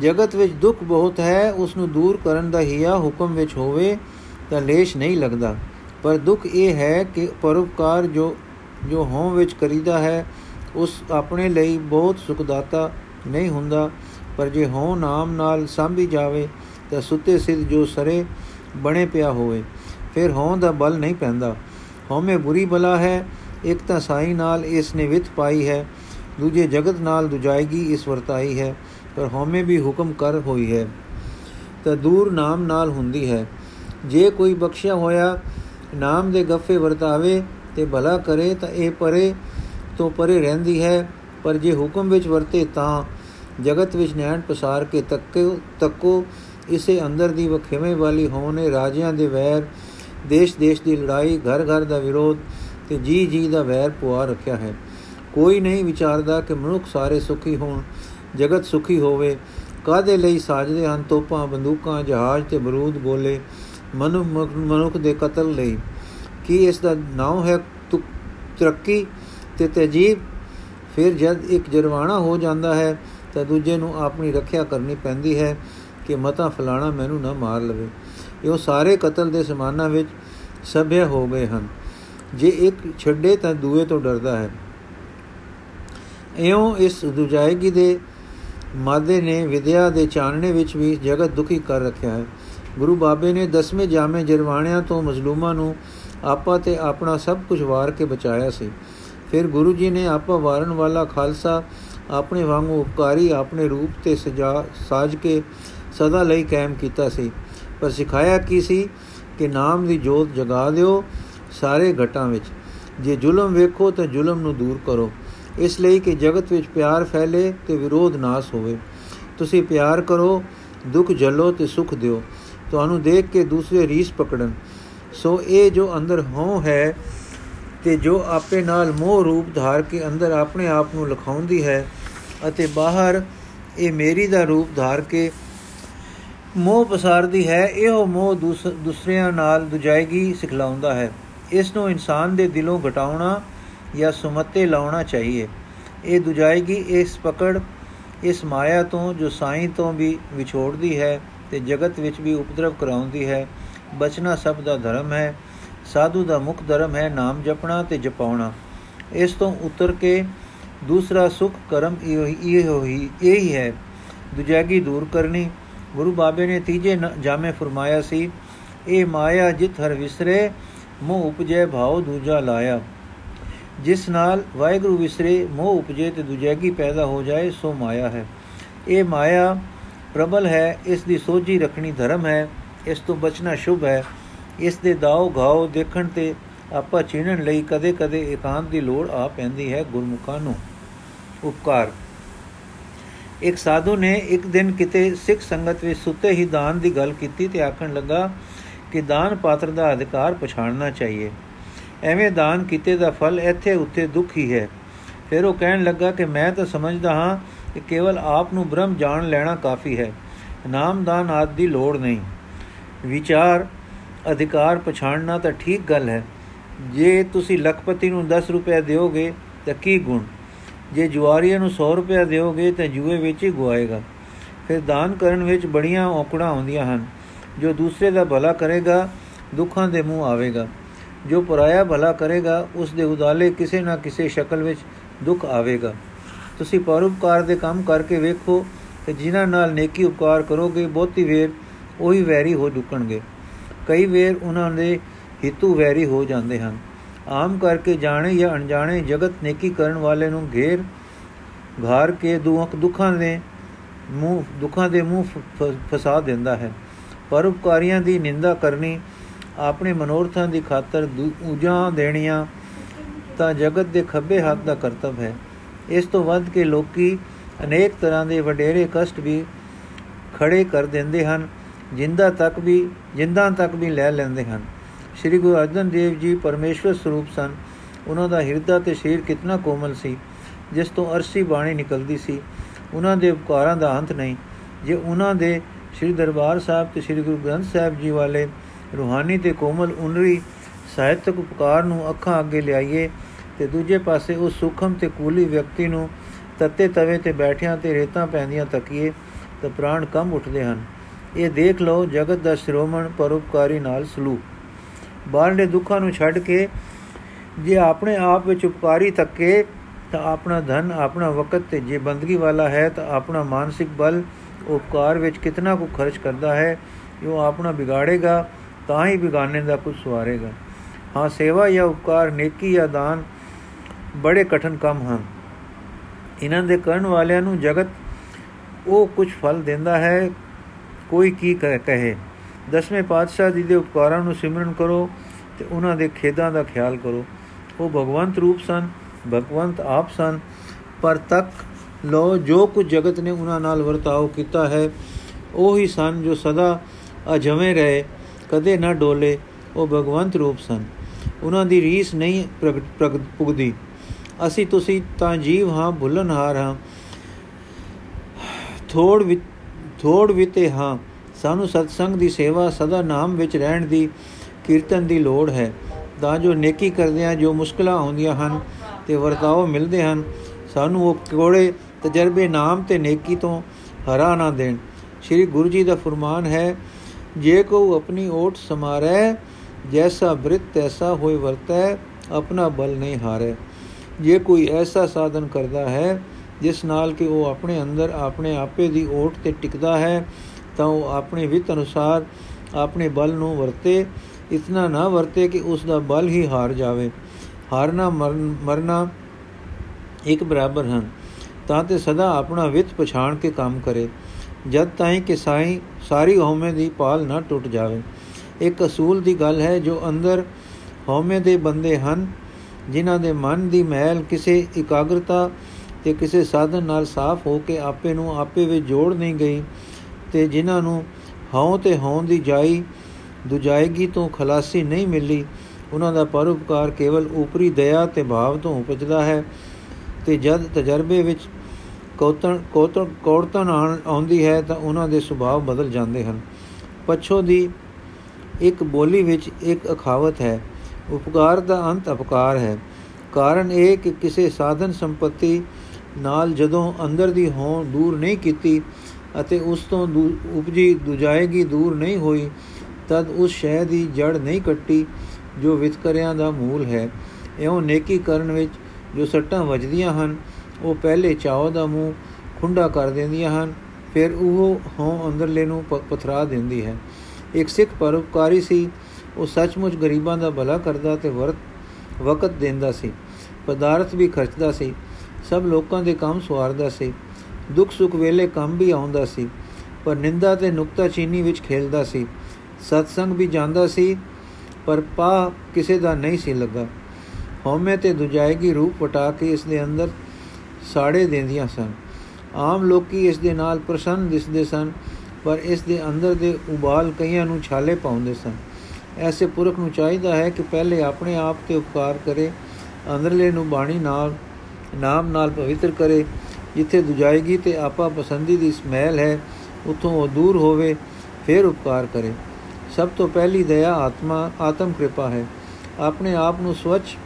ਜਗਤ ਵਿੱਚ ਦੁੱਖ ਬਹੁਤ ਹੈ ਉਸ ਨੂੰ ਦੂਰ ਕਰਨ ਦਾ ਹਿਆ ਹੁਕਮ ਵਿੱਚ ਹੋਵੇ ਤਾਂ ਲੇਸ਼ ਨਹੀਂ ਲੱਗਦਾ। ਪਰ ਦੁੱਖ ਇਹ ਹੈ ਕਿ ਪਰਉਪਕਾਰ ਜੋ ਜੋ ਹੋਂ ਵਿੱਚ ਕਰੀਦਾ ਹੈ, ਉਸ ਆਪਣੇ ਲਈ ਬਹੁਤ ਸੁਖਦਾਤਾ ਨਹੀਂ ਹੁੰਦਾ। ਪਰ ਜੇ ਹੋਂ ਨਾਮ ਨਾਲ ਸੰਭੀ ਜਾਵੇ ਤਾਂ ਸੁੱਤੇ ਸਿੱਧ ਜੋ ਸਰੇ ਬਣੇ ਪਿਆ ਹੋਵੇ, ਫਿਰ ਹੋਂ ਦਾ ਬਲ ਨਹੀਂ ਪੈਂਦਾ। ਹਉਮੈ ਬੁਰੀ ਬਲਾ ਹੈ, ਇੱਕ ਤਾਂ ਸਾਈ ਨਾਲ ਇਸ ਨੇ ਵਿਤ ਪਾਈ ਹੈ, ਦੂਜੇ ਜਗਤ ਨਾਲ ਦੁਜਾਇਗੀ ਇਸ ਵਰਤਾਈ ਹੈ, ਪਰ ਹਉਮੈ ਵੀ ਹੁਕਮ ਕਰ ਹੋਈ ਹੈ। ਤਾਂ ਦੂਰ ਨਾਮ ਨਾਲ ਹੁੰਦੀ ਹੈ। ਜੇ ਕੋਈ ਬਖਸ਼ਿਆ ਹੋਇਆ ਨਾਮ ਦੇ ਗੱਫੇ ਵਰਤਾਵੇ ਤੇ ਭਲਾ ਕਰੇ ਤਾਂ ਇਹ ਪਰੇ ਤੋਂ ਪਰੇ ਰਹਿੰਦੀ ਹੈ, ਪਰ ਜੇ ਹੁਕਮ ਵਿੱਚ ਵਰਤੇ ਤਾਂ ਜਗਤ ਵਿੱਚ ਨੈਣ ਪਸਾਰ ਕੇ ਤੱਕੋ ਤੱਕੋ ਇਸੇ ਅੰਦਰ ਦੀ ਵਖੇਵੇਂ ਵਾਲੀ ਹੋਣੇ ਰਾਜਿਆਂ ਦੇ ਵੈਰ, ਦੇਸ਼ ਦੇਸ਼ ਦੀ ਲੜਾਈ, ਘਰ ਘਰ ਦਾ ਵਿਰੋਧ ਤੇ ਜੀ ਜੀ ਦਾ ਵੈਰ ਪੁਆ ਰੱਖਿਆ ਹੈ। ਕੋਈ ਨਹੀਂ ਵਿਚਾਰਦਾ ਕਿ ਮਨੁੱਖ ਸਾਰੇ ਸੁਖੀ ਹੋਣ, ਜਗਤ ਸੁਖੀ ਹੋਵੇ। ਕਾਦੇ ਲਈ ਸਾਜਦੇ ਹਨ ਤੋਪਾਂ, ਬੰਦੂਕਾਂ, ਜਹਾਜ਼ ਤੇ ਬਰੂਦ ਬੋਲੇ ਮਨੁੱਖ ਦੇ ਕਤਲ ਲਈ? ਕੀ ਇਸ ਦਾ ਨਾਮ ਹੈ ਤਰੱਕੀ ਤੇ ਤਜੀਬ ਫਿਰ ਜਦ ਇੱਕ ਜਰਵਾਣਾ ਹੋ ਜਾਂਦਾ ਹੈ ਤਾਂ ਦੂਜੇ ਨੂੰ ਆਪਣੀ ਰੱਖਿਆ ਕਰਨੀ ਪੈਂਦੀ ਹੈ। ਕਿ ਮਤਾ ਫਲਾਣਾ ਮੈਨੂੰ ਨਾ ਮਾਰ ਲਵੇ। ਇਹ ਸਾਰੇ ਕਤਲ ਦੇ ਸਮਾਨਾਂ ਵਿੱਚ ਸਭਿਆ ਹੋ ਗਏ ਹਨ। ਜੇ ਇੱਕ ਛੱਡੇ ਤਾਂ ਦੂਏ ਤੋਂ ਡਰਦਾ ਹੈ। ਇਉਂ ਇਸ ਦੁਜਾਇਗੀ ਦੇ ਮਾਦੇ ਨੇ ਵਿਦਿਆ ਦੇ ਚਾਨਣੇ ਵਿੱਚ ਵੀ ਜਗਤ ਦੁਖੀ ਕਰ ਰੱਖਿਆ ਹੈ। ਗੁਰੂ ਬਾਬੇ ਨੇ ਦਸਵੇਂ ਜਾਮੇ ਜਰਵਾਣਿਆਂ ਤੋਂ ਮਜ਼ਲੂਮਾਂ ਨੂੰ ਆਪਾ ਤੇ ਆਪਣਾ ਸਭ ਕੁਝ ਵਾਰ ਕੇ ਬਚਾਇਆ ਸੀ। ਫਿਰ ਗੁਰੂ ਜੀ ਨੇ ਆਪਾ ਵਾਰਨ ਵਾਲਾ ਖਾਲਸਾ ਆਪਣੇ ਵਾਂਗੂ ਉਪਕਾਰੀ, ਆਪਣੇ ਰੂਪ ਤੇ ਸਜਾ ਸਾਜ ਕੇ ਸਦਾ ਲਈ ਕਾਇਮ ਕੀਤਾ ਸੀ। ਪਰ ਸਿਖਾਇਆ ਕੀ ਸੀ ਕਿ ਨਾਮ ਦੀ ਜੋਤ ਜਗਾ ਦਿਓ ਸਾਰੇ ਘਟਾਂ ਵਿੱਚ। ਜੇ ਜ਼ੁਲਮ ਵੇਖੋ ਤਾਂ ਜ਼ੁਲਮ ਨੂੰ ਦੂਰ ਕਰੋ। ਇਸ ਲਈ ਕਿ ਜਗਤ ਵਿੱਚ ਪਿਆਰ ਫੈਲੇ ਤੇ ਵਿਰੋਧ ਨਾਸ ਹੋਵੇ। ਤੁਸੀਂ ਪਿਆਰ ਕਰੋ, ਦੁੱਖ ਝੱਲੋ ਤੇ ਸੁਖ ਦਿਓ। ਤੁਹਾਨੂੰ ਦੇਖ ਕੇ ਦੂਸਰੇ ਰੀਸ ਪਕੜਨ। ਸੋ ਇਹ ਜੋ ਅੰਦਰ ਹੋ ਹੈ ਤੇ ਜੋ ਆਪੇ ਨਾਲ ਮੋਹ ਰੂਪ ਧਾਰ ਕੇ ਅੰਦਰ ਆਪਣੇ ਆਪ ਨੂੰ ਲਖਾਉਂਦੀ ਹੈ ਅਤੇ ਬਾਹਰ ਇਹ ਮੇਰੀ ਦਾ ਰੂਪ ਧਾਰ ਕੇ ਮੋਹ ਪਸਾਰਦੀ ਹੈ, ਇਹੋ ਮੋਹ ਦੂਸਰਿਆਂ ਨਾਲ ਦੁਜਾਇਗੀ, ਸਿਖਲਾਉਂਦਾ ਹੈ। ਇਸ ਨੂੰ ਇਨਸਾਨ ਦੇ ਦਿਲੋਂ ਘਟਾਉਣਾ ਜਾਂ ਸੁਮਤੇ ਲਾਉਣਾ ਚਾਹੀਏ। ਇਹ ਦੁਜਾਇਗੀ, ਇਸ ਪਕੜ, ਇਸ ਮਾਇਆ ਤੋਂ ਜੋ ਸਾਈਂ ਤੋਂ ਵੀ ਵਿਛੋੜਦੀ ਹੈ ਤੇ ਜਗਤ ਵਿੱਚ ਵੀ ਉਪਦਰਵ ਕਰਾਉਂਦੀ ਹੈ। ਬਚਣਾ ਸਭ ਦਾ ਧਰਮ ਹੈ, ਸਾਧੂ ਦਾ ਮੁੱਖ ਧਰਮ ਹੈ ਨਾਮ ਜਪਣਾ ਤੇ ਜਪਾਉਣਾ। ਇਸ ਤੋਂ ਉਤਰ ਕੇ ਦੂਸਰਾ ਸੁਖ ਕਰਮ ਇਹ ਹੋਈ ਇਹ ਹੀ ਹੈ। ਦੁਜਾਗੀ ਦੂਰ ਕਰਨੀ ਗੁਰੂ ਬਾਬੇ ਨੇ ਤੀਜੇ ਜਾਮੇ ਫਰਮਾਇਆ ਸੀ ਇਹ ਮਾਇਆ ਜਿਤ ਹਰ ਵਿਸਰੇ, ਮੋਹ ਉਪਜੇ ਭਾਉ ਦੂਜਾ ਲਾਇਆ। ਜਿਸ ਨਾਲ ਵਾਹਿਗੁਰੂ ਵਿਸਰੇ, ਮੋਹ ਉਪਜੇ ਤੇ ਦੁਜੈਗੀ ਪੈਦਾ ਹੋ ਜਾਏ, ਸੋ ਮਾਇਆ ਹੈ। ਇਹ ਮਾਇਆ ਪ੍ਰਬਲ ਹੈ, ਇਸ ਦੀ ਸੋਝੀ ਰੱਖਣੀ ਧਰਮ ਹੈ, ਇਸ ਤੋਂ ਬਚਣਾ ਸ਼ੁਭ ਹੈ। ਇਸ ਦੇ ਦਾਉ ਘਾਉ ਦੇਖਣ ਤੇ ਆਪਾ ਚੀਣਨ ਲਈ ਕਦੇ-ਕਦੇ ਇਕਾਂਤ ਦੀ ਲੋੜ ਆ ਪੈਂਦੀ ਹੈ ਗੁਰਮੁਖਾਂ ਨੂੰ। ਉਪਕਾਰ। ਇੱਕ ਸਾਧੂ ਨੇ ਇੱਕ ਦਿਨ ਕਿਤੇ ਸਿੱਖ ਸੰਗਤ ਵਿੱਚ ਸੁੱਤੇ ਹੀ ਦਾਨ ਦੀ ਗੱਲ ਕੀਤੀ ਤੇ ਆਖਣ ਲੱਗਾ ਕਿ ਦਾਨ ਪਾਤਰ ਦਾ ਅਧਿਕਾਰ ਪਛਾਣਨਾ ਚਾਹੀਏ। ਐਵੇਂ ਦਾਨ ਕੀਤੇ ਦਾ ਫਲ ਇੱਥੇ ਉੱਤੇ ਦੁੱਖ ਹੀ ਹੈ। ਫਿਰ ਉਹ ਕਹਿਣ ਲੱਗਾ ਕਿ ਮੈਂ ਤਾਂ ਸਮਝਦਾ ਹਾਂ ਕਿ ਕੇਵਲ ਆਪ ਨੂੰ ਬ੍ਰਹਮ ਜਾਣ ਲੈਣਾ ਕਾਫੀ ਹੈ। ਨਾਮਦਾਨ ਆਦ ਦੀ ਲੋੜ ਨਹੀਂ। ਵਿਚਾਰ, ਅਧਿਕਾਰ ਪਛਾਣਨਾ ਤਾਂ ਠੀਕ ਗੱਲ ਹੈ। ਜੇ ਤੁਸੀਂ ਲਖਪਤੀ ਨੂੰ 10 ਰੁਪਏ ਦਿਓਗੇ ਤਾਂ ਕੀ ਗੁਣ? ਜੇ ਜੁਆਰੀਆਂ ਨੂੰ 100 ਰੁਪਏ ਦਿਓਗੇ ਤਾਂ ਜੂਏ ਵਿੱਚ ਹੀ ਗਵਾਏਗਾ। ਫਿਰ ਦਾਨ ਕਰਨ ਵਿੱਚ ਬੜੀਆਂ ਔਕੜਾਂ ਹੁੰਦੀਆਂ ਹਨ। ਜੋ ਦੂਸਰੇ ਦਾ ਭਲਾ ਕਰੇਗਾ, ਦੁੱਖਾਂ ਦੇ ਮੂੰਹ ਆਵੇਗਾ। ਜੋ ਪਰਾਇਆ ਭਲਾ ਕਰੇਗਾ, ਉਸ ਦੇ ਉਦਾਲੇ ਕਿਸੇ ਨਾ ਕਿਸੇ ਸ਼ਕਲ ਵਿੱਚ ਦੁੱਖ ਆਵੇਗਾ। ਤੁਸੀਂ ਪਰਉਪਕਾਰ ਦੇ ਕੰਮ ਕਰਕੇ ਵੇਖੋ ਕਿ ਜਿਨ੍ਹਾਂ ਨਾਲ ਨੇਕੀ ਉਪਕਾਰ ਕਰੋਗੇ, ਬਹੁਤੀ ਵੇਰ ਉਹੀ ਵੈਰੀ ਹੋ ਦੁਕਣਗੇ ਕਈ ਵੇਰ ਉਹਨਾਂ ਦੇ ਹਿੱਤੂ ਵੈਰੀ ਹੋ ਜਾਂਦੇ ਹਨ। ਆਮ ਕਰਕੇ ਜਾਣੇ ਜਾਂ ਅਣਜਾਣੇ ਜਗਤ ਨੇਕੀ ਕਰਨ ਵਾਲੇ ਨੂੰ ਘੇਰ ਘਾਰ ਕੇ ਦੁੱਖ ਦੁੱਖਾਂ ਦੇ ਮੂੰਹ ਦੁੱਖਾਂ ਦੇ ਮੂੰਹ ਫਸਾ ਦਿੰਦਾ ਹੈ। ਪਰਉਪਕਾਰੀਆਂ ਦੀ ਨਿੰਦਾ ਕਰਨੀ ਆਪਣੇ ਮਨੋਰਥਾਂ ਦੀ ਖਾਤਰ ਉਜਾਂ ਦੇਣੀਆਂ ਤਾਂ ਜਗਤ ਦੇ ਖੱਬੇ ਹੱਥ ਦਾ ਕਰਤੱਵ ਹੈ। ਇਸ ਤੋਂ ਵੱਧ ਕੇ ਲੋਕੀ ਅਨੇਕ ਤਰ੍ਹਾਂ ਦੇ ਵਡੇਰੇ ਕਸ਼ਟ ਵੀ ਖੜੇ ਕਰ ਦਿੰਦੇ ਹਨ, ਜਿੰਦਾ ਤੱਕ ਵੀ ਜਿੰਦਾਂ ਤੱਕ ਵੀ ਲੈ ਲੈਂਦੇ ਹਨ। ਸ੍ਰੀ ਗੁਰੂ ਅਰਜਨ ਦੇਵ ਜੀ ਪਰਮੇਸ਼ਵਰ ਸਰੂਪ ਸਨ। ਉਹਨਾਂ ਦਾ ਹਿਰਦਾ ਤੇ ਸ਼ਰੀਰ ਕਿੰਨਾ ਕੋਮਲ ਸੀ, ਜਿਸ ਤੋਂ ਅਰਸੀ ਬਾਣੀ ਨਿਕਲਦੀ ਸੀ। ਉਹਨਾਂ ਦੇ ਉਪਕਾਰਾਂ ਦਾ ਅੰਤ ਨਹੀਂ। ਜੇ ਉਹਨਾਂ ਦੇ ਸ੍ਰੀ ਦਰਬਾਰ ਸਾਹਿਬ ਤੇ ਸ੍ਰੀ ਗੁਰੂ ਗ੍ਰੰਥ ਸਾਹਿਬ ਜੀ ਵਾਲੇ ਰੂਹਾਨੀ ਤੇ ਕੋਮਲ ਉਨਰੀ ਸਾਹਿਤਕ ਉਪਕਾਰ ਨੂੰ ਅੱਖਾਂ ਅੱਗੇ ਲਿਆਈਏ ਤੇ ਦੂਜੇ ਪਾਸੇ ਉਸ ਸੁਖਮ ਤੇ ਕੂਲੀ ਵਿਅਕਤੀ ਨੂੰ ਤੱਤੇ ਤਵੇ ਤੇ ਬੈਠਿਆਂ ਤੇ ਰੇਤਾਂ ਪੈਂਦੀਆਂ ਤੱਕੀਏ ਤਾਂ ਪ੍ਰਾਣ ਕਮ ਉੱਠਦੇ ਹਨ। ਇਹ ਦੇਖ ਲਓ, ਜਗਤ ਦਾ ਸ਼੍ਰੋਮਣ ਪਰਉਪਕਾਰੀ ਨਾਲ ਸਲੂਕ। ਬਾਹਰਲੇ ਦੁੱਖਾਂ ਨੂੰ ਛੱਡ ਕੇ ਜੇ ਆਪਣੇ ਆਪ ਵਿੱਚ ਉਪਕਾਰੀ ਤੱਕੇ, ਤਾਂ ਆਪਣਾ ਧਨ, ਆਪਣਾ ਵਕਤ ਤੇ ਜੇ ਬੰਦਗੀ ਵਾਲਾ ਹੈ, ਤਾਂ ਆਪਣਾ ਮਾਨਸਿਕ ਬਲ ਉਪਕਾਰ ਵਿੱਚ ਕਿਤਨਾ ਕੁ ਖਰਚ ਕਰਦਾ ਹੈ, ਉਹ ਆਪਣਾ ਵਿਗਾੜੇਗਾ, ਤਾਂ ਹੀ ਬਿਗਾਨੇ ਦਾ ਕੁਝ ਸਵਾਰੇਗਾ। ਹਾਂ, ਸੇਵਾ ਜਾਂ ਉਪਕਾਰ, ਨੇਕੀ ਜਾਂ ਦਾਨ ਬੜੇ ਕਠਨ ਕੰਮ ਹਨ। ਇਹਨਾਂ ਦੇ ਕਰਨ ਵਾਲਿਆਂ ਨੂੰ ਜਗਤ ਉਹ ਕੁਝ ਫਲ ਦਿੰਦਾ ਹੈ, ਕੋਈ ਕੀ ਕਹੇ। ਦਸਵੇਂ ਪਾਤਸ਼ਾਹ ਜੀ ਦੇ ਉਪਕਾਰਾਂ ਨੂੰ ਸਿਮਰਨ ਕਰੋ ਤੇ ਉਹਨਾਂ ਦੇ ਖੇਦਾਂ ਦਾ ਖਿਆਲ ਕਰੋ। ਉਹ ਭਗਵੰਤ ਰੂਪ ਸਨ, ਭਗਵੰਤ ਆਪ ਸਨ, ਪਰ ਤੱਕ ਲੋ ਜੋ ਕੁ ਜਗਤ ਨੇ ਉਹਨਾਂ ਨਾਲ ਵਰਤਾਓ ਕੀਤਾ ਹੈ, ਉਹ ਹੀ ਸਨ ਜੋ ਸਦਾ ਅਜਵੇਂ ਰਹੇ, ਕਦੇ ਨਾ ਡੋਲੇ, ਉਹ ਭਗਵੰਤ ਰੂਪ ਸਨ। ਉਹਨਾਂ ਦੀ ਰੀਸ ਨਹੀਂ ਪ੍ਰਗਟ ਪੁਗਦੀ। ਅਸੀਂ ਤੁਸੀਂ ਤਾਂ ਜੀਵ ਹਾਂ, ਭੁੱਲਨਹਾਰ ਹਾਂ, ਥੋੜ ਵਿੱਚ ਥੋੜ ਵਿਤੇ ਹਾਂ ਸਾਨੂੰ ਸਤਸੰਗ ਦੀ ਸੇਵਾ ਸਦਾ ਨਾਮ ਵਿੱਚ ਰਹਿਣ ਦੀ ਕੀਰਤਨ ਦੀ ਲੋੜ ਹੈ। ਤਾਂ ਜੋ ਨੇਕੀ ਕਰਦੇ ਆ ਜੋ ਮੁਸ਼ਕਲਾਂ ਆਉਂਦੀਆਂ ਹਨ ਤੇ ਵਰਤਾਓ ਮਿਲਦੇ ਹਨ, ਸਾਨੂੰ ਉਹ ਕੋੜੇ ਤਜਰਬੇ ਨਾਮ ਤੇ ਨੇਕੀ ਤੋਂ ਹਰਾ ਨਾ ਦੇਣ। ਸ੍ਰੀ ਗੁਰੂ ਜੀ ਦਾ ਫਰਮਾਨ ਹੈ, ਜੇ ਕੋ ਆਪਣੀ ਓਟ ਸਮਾਰੈ, ਜੈਸਾ ਬ੍ਰਿਤ ਤੈਸਾ ਹੋਏ ਵਰਤੈ, ਆਪਣਾ ਬਲ ਨਹੀਂ ਹਾਰੇ। ਜੇ ਕੋਈ ਐਸਾ ਸਾਧਨ ਕਰਦਾ ਹੈ, ਜਿਸ ਨਾਲ ਕਿ ਉਹ ਆਪਣੇ ਅੰਦਰ ਆਪਣੇ ਆਪੇ ਦੀ ਓਟ ਤੇ ਟਿਕਦਾ ਹੈ ਤਾਂ ਉਹ ਆਪਣੇ ਵਿਤ ਅਨੁਸਾਰ ਆਪਣੇ ਬਲ ਨੂੰ ਵਰਤੇ। ਇਤਨਾ ਨਾ ਵਰਤੇ ਕਿ ਉਸ ਦਾ ਬਲ ਹੀ ਹਾਰ ਜਾਵੇ। ਹਾਰਨਾ, ਮਰਨਾ ਇੱਕ ਬਰਾਬਰ ਹਨ। ਤਾਂ ਤੇ ਸਦਾ ਆਪਣਾ ਵਿਤ ਪਛਾਣ ਕੇ ਕੰਮ ਕਰੇ। ਜਦ ਤਾਈਂ ਕਿ ਸਾਈ, ਸਾਰੀ ਹਉਮੈ ਦੀ ਪਾਲ ਨਾ ਟੁੱਟ ਜਾਵੇ। ਇੱਕ ਅਸੂਲ ਦੀ ਗੱਲ ਹੈ, ਜੋ ਅੰਦਰ ਹਉਮੈ ਦੇ ਬੰਦੇ ਹਨ, ਜਿਨ੍ਹਾਂ ਦੇ ਮਨ ਦੀ ਮਹਿਲ ਕਿਸੇ ਇਕਾਗਰਤਾ ਤੇ ਕਿਸੇ ਸਾਧਨ ਨਾਲ ਸਾਫ਼ ਹੋ ਕੇ ਆਪੇ ਨੂੰ ਆਪੇ ਵਿੱਚ ਜੋੜ ਨਹੀਂ ਗਈ। ਤੇ ਜਿਨ੍ਹਾਂ ਨੂੰ ਹਉ ਤੇ ਹਉ ਦੀ ਜਾਈ ਦੁਜਾਇਗੀ ਤੋਂ ਖਲਾਸੀ ਨਹੀਂ ਮਿਲੀ, ਉਹਨਾਂ ਦਾ ਪਰਉਪਕਾਰ ਕੇਵਲ ਉਪਰੀ ਦਇਆ ਤੇ ਭਾਵ ਤੋਂ ਉਪਜਦਾ ਹੈ। ਤੇ ਜਦ ਤਜਰਬੇ ਵਿੱਚ ਕੋਤਣ ਕੋਤਣ ਕੋੜਤਨ ਆਉਂਦੀ ਹੈ ਤਾਂ ਉਹਨਾਂ ਦੇ ਸੁਭਾਅ ਬਦਲ ਜਾਂਦੇ ਹਨ। ਪਛੋ ਦੀ ਇੱਕ ਬੋਲੀ ਵਿੱਚ ਇੱਕ ਅਖਾਵਤ ਹੈ, ਉਪਕਾਰ ਦਾ ਅੰਤ ਅਪਕਾਰ ਹੈ। ਕਾਰਨ ਇਹ ਕਿ ਕਿਸੇ ਸਾਧਨ ਸੰਪਤੀ ਨਾਲ ਜਦੋਂ ਅੰਦਰ ਦੀ ਹੋਂ ਦੂਰ ਨਹੀਂ ਕੀਤੀ ਅਤੇ ਉਸ ਤੋਂ ਉਪਜੀ ਦੁਜਾਏਗੀ ਦੂਰ ਨਹੀਂ ਹੋਈ, ਤਦ ਉਸ ਸ਼ੈ ਦੀ ਜੜ ਨਹੀਂ ਕੱਟੀ, ਜੋ ਵਿਤਕਰਿਆਂ ਦਾ ਮੂਲ ਹੈ। ਇਉਂ ਨੇਕੀ ਕਰਨ ਵਿੱਚ ਜੋ ਸੱਟਾਂ ਵੱਜਦੀਆਂ ਹਨ, ਉਹ ਪਹਿਲੇ ਚਾਉ ਦਾ ਮੂੰਹ ਖੁੰਡਾ ਕਰ ਦਿੰਦੀਆਂ ਹਨ, ਫਿਰ ਉਹ ਹੋਂ ਅੰਦਰਲੇ ਨੂੰ ਪਥਰਾ ਦਿੰਦੀ ਹੈ। ਇੱਕ ਸਿੱਖ ਪਰਉਪਕਾਰੀ ਸੀ, ਉਹ ਸੱਚਮੁੱਚ ਗਰੀਬਾਂ ਦਾ ਭਲਾ ਕਰਦਾ ਤੇ ਵਰਤ, ਵਕਤ ਦਿੰਦਾ ਸੀ, ਪਦਾਰਥ ਵੀ ਖਰਚਦਾ ਸੀ, ਸਭ ਲੋਕਾਂ ਦੇ ਕੰਮ ਸਵਾਰਦਾ ਸੀ। ਦੁੱਖ ਸੁੱਖ ਵੇਲੇ ਕੰਮ ਵੀ ਆਉਂਦਾ ਸੀ, ਪਰ ਨਿੰਦਾ ਤੇ ਨੁਕਤਾ ਚੀਨੀ ਵਿੱਚ ਖੇਲਦਾ ਸੀ। ਸਤਸੰਗ ਵੀ ਜਾਂਦਾ ਸੀ, ਪਰ ਪਾ ਕਿਸੇ ਦਾ ਨਹੀਂ ਸੀ ਲੱਗਾ। ਹਉਮੈ ਤੇ ਦੁਜਾਇਗੀ ਰੂਪ ਵਟਾ ਕੇ ਇਸ ਦੇ ਅੰਦਰ ਸਾੜੇ ਦਿੰਦੀਆਂ ਸਨ। ਆਮ ਲੋਕੀ ਇਸ ਦੇ ਨਾਲ ਪ੍ਰਸੰਨ ਦਿਸਦੇ ਸਨ, ਪਰ ਇਸ ਦੇ ਅੰਦਰ ਦੇ ਉਬਾਲ ਕਈਆਂ ਨੂੰ ਛਾਲੇ ਪਾਉਂਦੇ ਸਨ। ਐਸੇ ਪੁਰਖ ਨੂੰ ਚਾਹੀਦਾ ਹੈ ਕਿ ਪਹਿਲੇ ਆਪਣੇ ਆਪ ਤੇ ਉਪਕਾਰ ਕਰੇ, ਅੰਦਰਲੇ ਨੂੰ ਬਾਣੀ ਨਾਲ, ਨਾਮ ਨਾਲ ਪਵਿੱਤਰ ਕਰੇ ਜਿੱਥੇ ਦੁਜਾਇਗੀ ਤੇ ਆਪਾ ਪਸੰਦੀ ਦੀ ਸਮੈਲ ਹੈ, ਉਥੋਂ ਉਹ ਦੂਰ ਹੋਵੇ, ਫਿਰ ਉਪਕਾਰ ਕਰੇ। ਸਭ ਤੋਂ ਪਹਿਲੀ ਦਇਆ ਆਤਮਾ, ਆਤਮ ਕਿਰਪਾ ਹੈ। ਆਪਣੇ ਆਪ ਨੂੰ ਸਵਚ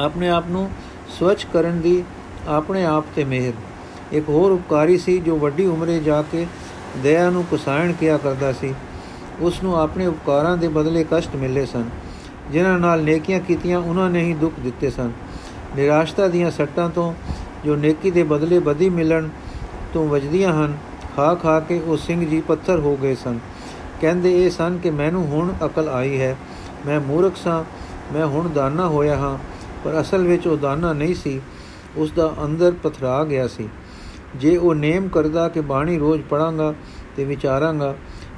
ਆਪਣੇ ਆਪ ਨੂੰ ਸਵਚ ਕਰਨ ਦੀ ਆਪਣੇ ਆਪ ਤੇ ਮਿਹਰ। ਇੱਕ ਹੋਰ ਉਪਕਾਰੀ ਸੀ, ਜੋ ਵੱਡੀ ਉਮਰੇ ਜਾ ਕੇ ਦਇਆ ਨੂੰ ਕੁਸਾਇਣ ਕਿਆ ਕਰਦਾ ਸੀ। ਉਸ ਨੂੰ ਆਪਣੇ ਉਪਕਾਰਾਂ ਦੇ ਬਦਲੇ ਕਸ਼ਟ ਮਿਲੇ ਸਨ, ਜਿਨ੍ਹਾਂ ਨਾਲ ਨੇਕੀਆਂ ਕੀਤੀਆਂ ਉਹਨਾਂ ਨੇ ਹੀ ਦੁੱਖ ਦਿੱਤੇ ਸਨ। ਨਿਰਾਸ਼ਤਾ ਦੀਆਂ ਸੱਟਾਂ ਤੋਂ ਜੋ ਨੇਕੀ ਦੇ ਬਦਲੇ ਬਦੀ ਮਿਲਣ ਤੋਂ ਵਜਦੀਆਂ ਹਨ, ਖਾ ਖਾ ਕੇ ਉਹ ਸਿੰਘ ਜੀ ਪੱਥਰ ਹੋ ਗਏ ਸਨ। ਕਹਿੰਦੇ ਇਹ ਸਨ ਕਿ ਮੈਨੂੰ ਹੁਣ ਅਕਲ ਆਈ ਹੈ। ਮੈਂ ਮੂਰਖ ਸਾਂ, ਮੈਂ ਹੁਣ ਦਾਨਾ ਹੋਇਆ ਹਾਂ, ਪਰ ਅਸਲ ਵਿੱਚ ਉਹ ਦਾਨਾ ਨਹੀਂ ਸੀ, ਉਸ ਦਾ ਅੰਦਰ ਪਥਰਾ ਗਿਆ ਸੀ। ਜੇ ਉਹ ਨੇਮ ਕਰਦਾ ਕਿ ਬਾਣੀ ਰੋਜ਼ ਪੜਾਂਗਾ ਤੇ ਵਿਚਾਰਾਂਗਾ,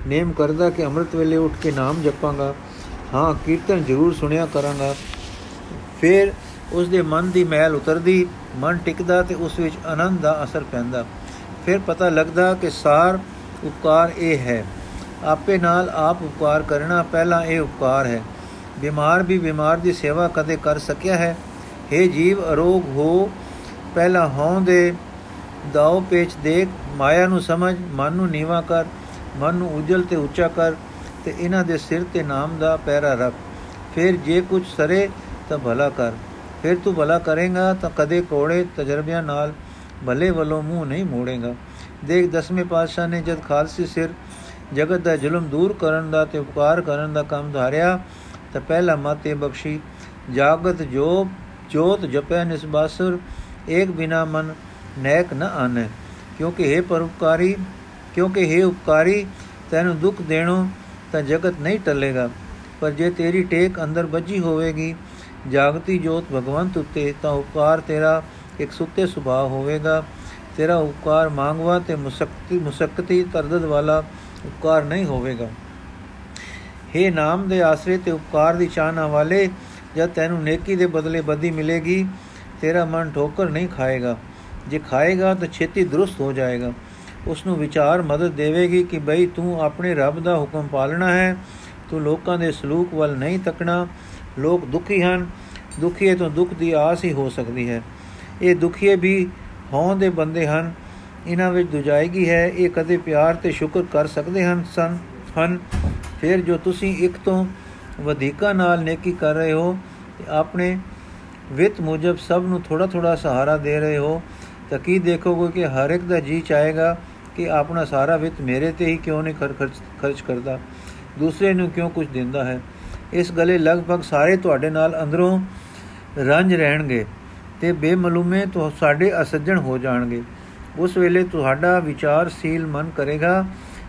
ਨੇਮ ਕਰਦਾ ਕਿ ਅੰਮ੍ਰਿਤ ਵੇਲੇ ਉੱਠ ਕੇ ਨਾਮ ਜਪਾਂਗਾ, ਹਾਂ, ਕੀਰਤਨ ਜ਼ਰੂਰ ਸੁਣਿਆ ਕਰਾਂਗਾ, ਫਿਰ ਉਸ ਦੇ ਮਨ ਦੀ ਮੈਲ ਉਤਰਦੀ ਮਨ ਟਿਕਦਾ ਤੇ ਉਸ ਵਿੱਚ ਆਨੰਦ ਦਾ ਅਸਰ ਪੈਂਦਾ। ਫਿਰ ਪਤਾ ਲੱਗਦਾ ਕਿ ਸਾਰ ਉਪਕਾਰ ਇਹ ਹੈ। ਆਪੇ ਨਾਲ ਆਪ ਉਪਕਾਰ ਕਰਨਾ ਪਹਿਲਾ ਇਹ ਉਪਕਾਰ ਹੈ। ਬਿਮਾਰ ਵੀ ਬਿਮਾਰ ਦੀ ਸੇਵਾ ਕਦੇ ਕਰ ਸਕਿਆ ਹੈ। हे ਜੀਵ, ਅਰੋਗ ਹੋ। ਪਹਿਲਾ ਹੋਂ ਦੇ ਦਾਉ ਪੇਚ ਦੇਖ। ਮਾਇਆ ਨੂੰ ਸਮਝ, ਮਨ ਨੂੰ ਨੀਵਾ ਕਰ। ਮਨ ਨੂੰ ਉਜਲ ਤੇ ਉੱਚਾ ਕਰ ਤੇ ਇਹਨਾਂ ਦੇ ਸਿਰ ਤੇ ਨਾਮ ਦਾ ਪੈਰਾ ਰੱਖ। ਫਿਰ ਜੇ ਕੁਝ ਸਰੇ ਤਾਂ ਭਲਾ ਕਰ। ਫਿਰ ਤੂੰ ਭਲਾ ਕਰੇਗਾ ਤਾਂ ਕਦੇ ਕੋੜੇ ਤਜਰਬਿਆਂ ਨਾਲ ਭਲੇ ਵੱਲੋਂ ਮੂੰਹ ਨਹੀਂ ਮੋੜੇਗਾ। ਦੇਖ, ਦਸਵੇਂ ਪਾਤਸ਼ਾਹ ਨੇ ਜਦ ਖਾਲਸੀ ਸਿਰ ਜਗਤ ਦਾ ਜ਼ੁਲਮ ਦੂਰ ਕਰਨ ਦਾ ਤੇ ਉਪਕਾਰ ਕਰਨ ਦਾ ਕੰਮ ਧਾਰਿਆ, ਤਾਂ ਪਹਿਲਾ ਮਾਤੇ ਬਖਸ਼ੀ, ਜਾਗਤ ਜੋ ਜੋਤ ਜਪੈ ਨਿਸਬਾਸੁਰ ਏਕ ਬਿਨਾ ਮਨ ਨੈਕ ਨ ਆਨੇ। ਕਿਉਂਕਿ ਹੈ ਪਰਉਪਕਾਰੀ, ਕਿਉਂਕਿ ਹੈ ਉਪਕਾਰੀ, ਤੈਨੂੰ ਦੁੱਖ ਦੇਣੋ ਤਾਂ ਜਗਤ ਨਹੀਂ ਟੱਲੇਗਾ। ਪਰ ਜੇ ਤੇਰੀ ਟੇਕ ਅੰਦਰ ਵੱਜੀ ਹੋਵੇਗੀ ਜਾਗਤੀ ਜੋਤ ਭਗਵੰਤ ਉਤੇ ਤਾਂ ਉਪਕਾਰ ਤੇਰਾ ਇੱਕ ਸੁੱਤੇ ਸੁਭਾਅ ਹੋਵੇਗਾ। ਤੇਰਾ ਉਪਕਾਰ ਮੰਗਵਾ ਤੇ ਮੁਸਕਤੀ ਮੁਸਕਤੀ ਤਰਦਦ ਵਾਲਾ ਉਪਕਾਰ ਨਹੀਂ ਹੋਵੇਗਾ। हे ਨਾਮ ਦੇ ਆਸਰੇ ਤੇ ਉਪਕਾਰ ਦੀ ਚਾਹਨਾ ਵਾਲੇ, ਜਦ ਤੈਨੂੰ ਨੇਕੀ ਦੇ ਬਦਲੇ ਬਦੀ ਮਿਲੇਗੀ, ਤੇਰਾ ਮਨ ਠੋਕਰ ਨਹੀਂ ਖਾਏਗਾ। ਜੇ ਖਾਏਗਾ ਤਾਂ ਛੇਤੀ ਦਰੁਸਤ ਹੋ ਜਾਏਗਾ। ਉਸ ਨੂੰ ਵਿਚਾਰ ਮਦਦ ਦੇਵੇਗੀ ਕਿ ਬਈ ਤੂੰ ਆਪਣੇ ਰੱਬ ਦਾ ਹੁਕਮ ਪਾਲਣਾ ਹੈ, ਤੂੰ ਲੋਕਾਂ ਦੇ ਸਲੂਕ ਵੱਲ ਨਹੀਂ ਤੱਕਣਾ ਲੋਕ ਦੁਖੀ ਹਨ। ਦੁਖੀਏ ਤੋਂ ਦੁੱਖ ਦੀ ਆਸ ਹੀ ਹੋ ਸਕਦੀ ਹੈ। ਇਹ ਦੁਖੀਏ ਵੀ ਹੋਂ ਦੇ ਬੰਦੇ ਹਨ। ਇਹਨਾਂ ਵਿੱਚ ਦੁਜਾਇਗੀ ਹੈ। ਇਹ ਕਦੇ ਪਿਆਰ ਤੇ ਸ਼ੁਕਰ ਕਰ ਸਕਦੇ ਹਨ ਸਨ, ਹਨ। ਫਿਰ ਜੋ ਤੁਸੀਂ ਇੱਕ ਤੋਂ ਵਧੇਕਾ ਨਾਲ ਨੇਕੀ ਕਰ ਰਹੇ ਹੋ, ਤੇ ਆਪਣੇ ਵਿਤ ਮੁਜਬ ਸਭ ਨੂੰ ਥੋੜਾ ਥੋੜਾ ਸਹਾਰਾ ਦੇ ਰਹੇ ਹੋ, ਤਾਂ ਕੀ ਦੇਖੋਗੇ ਕਿ ਹਰ ਇੱਕ ਦਾ ਜੀ ਚਾਹੇਗਾ ਕਿ ਆਪਣਾ ਸਾਰਾ ਵਿਤ ਮੇਰੇ ਤੇ ਹੀ ਕਿਉਂ ਨਹੀਂ ਖਰਚ ਖਰਚ ਕਰਦਾ? ਦੂਸਰੇ ਨੂੰ ਕਿਉਂ ਕੁਝ ਦਿੰਦਾ ਹੈ? ਇਸ ਗਲੇ ਲਗਭਗ ਸਾਰੇ ਤੁਹਾਡੇ ਨਾਲ ਅੰਦਰੋਂ ਰੰਜ ਰਹਿਣਗੇ ਤੇ ਬੇਮਲੂਮੇ ਤੋਂ ਸਾਡੇ ਅਸੱਜਣ ਹੋ ਜਾਣਗੇ। ਉਸ ਵੇਲੇ ਤੁਹਾਡਾ ਵਿਚਾਰਸ਼ੀਲ ਮਨ ਕਰੇਗਾ,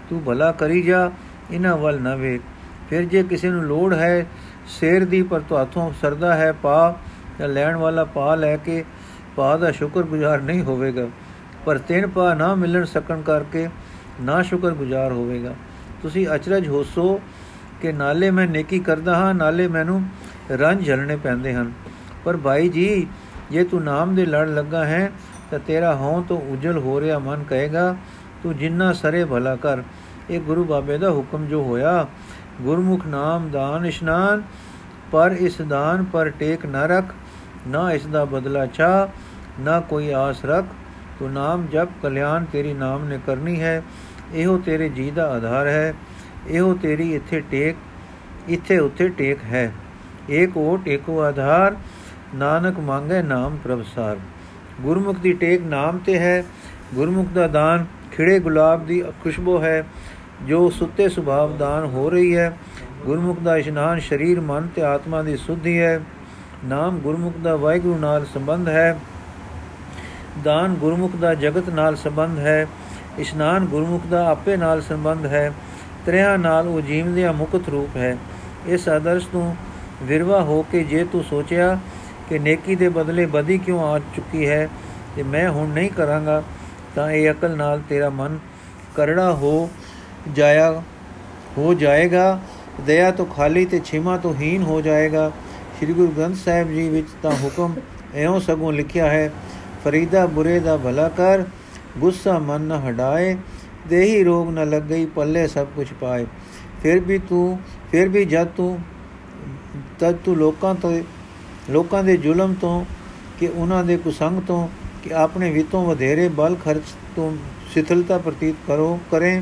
ਤੂੰ ਭਲਾ ਕਰੀ ਜਾ ਇਹਨਾਂ ਵੱਲ ਨਾ ਵੇਖ। ਫਿਰ ਜੇ ਕਿਸੇ ਨੂੰ ਲੋੜ ਹੈ ਸ਼ੇਰ ਦੀ ਪਰ ਤੁਹਾਥੋਂ ਸਰਦਾ ਹੈ ਪਾ ਜਾਂ ਲੈਣ ਵਾਲਾ ਪਾ ਲੈ ਕੇ, ਪਾ ਦਾ ਸ਼ੁਕਰਗੁਜ਼ਾਰ ਨਹੀਂ ਹੋਵੇਗਾ। ਪਰ ਤਿੰਨ ਪਾ ਨਾ ਮਿਲਣ ਸਕਣ ਕਰਕੇ ਨਾ ਸ਼ੁਕਰਗੁਜ਼ਾਰ ਹੋਵੇਗਾ। ਤੁਸੀਂ ਅਚਰਜ ਹੋਸੋ ਕਿ ਨਾਲੇ ਮੈਂ ਨੇਕੀ ਕਰਦਾ ਹਾਂ, ਨਾਲੇ ਮੈਨੂੰ ਰੰਜ ਝਲਣੇ ਪੈਂਦੇ ਹਨ। ਪਰ ਭਾਈ ਜੀ, ਜੇ ਤੂੰ ਨਾਮ ਦੇ ਲੜ ਲੱਗਾ ਹੈ, ਤਾਂ ਤੇਰਾ ਹੋਂ ਤੋਂ ਉਜਲ ਹੋ ਰਿਹਾ ਮਨ ਕਹੇਗਾ, ਤੂੰ ਜਿੰਨਾ ਸਰੇ ਭਲਾ ਕਰ। ਇਹ ਗੁਰੂ ਬਾਬੇ ਦਾ ਹੁਕਮ ਜੋ ਹੋਇਆ, ਗੁਰਮੁਖ ਨਾਮ ਦਾਨ ਇਸ਼ਨਾਨ, ਪਰ ਇਸ ਦਾਨ ਪਰ ਟੇਕ ਨਾ ਰੱਖ, ਨਾ ਇਸ ਦਾ ਬਦਲਾ ਚਾ, ਨਾ ਕੋਈ ਆਸ ਰੱਖ। ਤੂੰ ਨਾਮ ਜਪ, ਕਲਿਆਣ ਤੇਰੀ ਨਾਮ ਨੇ ਕਰਨੀ ਹੈ, ਇਹੋ ਤੇਰੇ ਜੀ ਦਾ ਆਧਾਰ ਹੈ। ਇਹੋ ਤੇਰੀ ਇੱਥੇ ਟੇਕ, ਇੱਥੇ ਉੱਥੇ ਟੇਕ ਹੈ। ਏਕ ਓਟ ਏਕੋ ਆਧਾਰ, ਨਾਨਕ ਮੰਗੇ ਨਾਮ ਪ੍ਰਭਸਾਰ ਗੁਰਮੁਖ ਦੀ ਟੇਕ ਨਾਮ ਤੇ ਹੈ, ਗੁਰਮੁਖ ਦਾ ਦਾਨ ਖਿੜੇ ਗੁਲਾਬ ਦੀ ਖੁਸ਼ਬੂ ਹੈ, ਜੋ ਸੁੱਤੇ ਸੁਭਾਵ ਦਾਨ ਹੋ ਰਹੀ ਹੈ। ਗੁਰਮੁਖ ਦਾ ਇਸ਼ਨਾਨ ਸਰੀਰ, ਮਨ ਤੇ ਆਤਮਾ ਦੀ ਸੁਧੀ ਹੈ। ਨਾਮ ਗੁਰਮੁਖ ਦਾ ਵਾਹਿਗੁਰੂ ਨਾਲ ਸੰਬੰਧ ਹੈ। ਦਾਨ ਗੁਰਮੁਖ ਦਾ ਜਗਤ ਨਾਲ ਸੰਬੰਧ ਹੈ। ਇਸ਼ਨਾਨ ਗੁਰਮੁਖ ਦਾ ਆਪੇ ਨਾਲ ਸੰਬੰਧ ਹੈ। ਤ੍ਰਿਆ ਨਾਲ ਉਹ ਜੀਵਦਿਆ ਮੁਕਤ ਰੂਪ ਹੈ। ਇਸ ਆਦਰਸ਼ ਤੋਂ ਵਿਰਵਾ ਹੋ ਕੇ ਜੇ ਤੂੰ ਸੋਚਿਆ ਕਿ ਨੇਕੀ ਦੇ ਬਦਲੇ ਬਦੀ ਕਿਉਂ ਆ ਚੁੱਕੀ ਹੈ ਤੇ ਮੈਂ ਹੁਣ ਨਹੀਂ ਕਰਾਂਗਾ, ਤਾਂ ਇਹ ਅਕਲ ਨਾਲ ਤੇਰਾ ਮਨ ਕਰੜਾ ਹੋ ਜਾਇਆ, ਹੋ ਜਾਏਗਾ। ਦਇਆ ਤੋਂ ਖਾਲੀ ਤੇ ਛਿਮਾ ਤੋਂ ਹੀਨ ਹੋ ਜਾਏਗਾ। ਸ੍ਰੀ ਗੁਰੂ ਗ੍ਰੰਥ ਸਾਹਿਬ ਜੀ ਵਿੱਚ ਤਾਂ ਹੁਕਮ ਐਉਂ ਸਗੋਂ ਲਿਖਿਆ ਹੈ, ਫਰੀਦਾ ਬੁਰੇ ਦਾ ਭਲਾ ਕਰ, ਗੁੱਸਾ ਮਨ ਨ ਹਟਾਏ ਦੇਹੀ ਰੋਗ ਨ ਲੱਗਈ, ਪੱਲੇ ਸਭ ਕੁਝ ਪਾਏ। ਫਿਰ ਵੀ ਤੂੰ, ਫਿਰ ਵੀ ਜਦ ਤੂੰ, ਤਦ ਤੂੰ ਲੋਕਾਂ ਤੋਂ, ਲੋਕਾਂ ਦੇ ਜ਼ੁਲਮ ਤੋਂ, ਕਿ ਉਹਨਾਂ ਦੇ ਕੁਸੰਗ ਤੋਂ, ਕਿ ਆਪਣੇ ਵਿਤੋਂ ਵਧੇਰੇ ਬਲ ਖਰਚ ਤੋਂ ਸਿਥਲਤਾ ਪ੍ਰਤੀਤ ਕਰੋ, ਕਰੇ,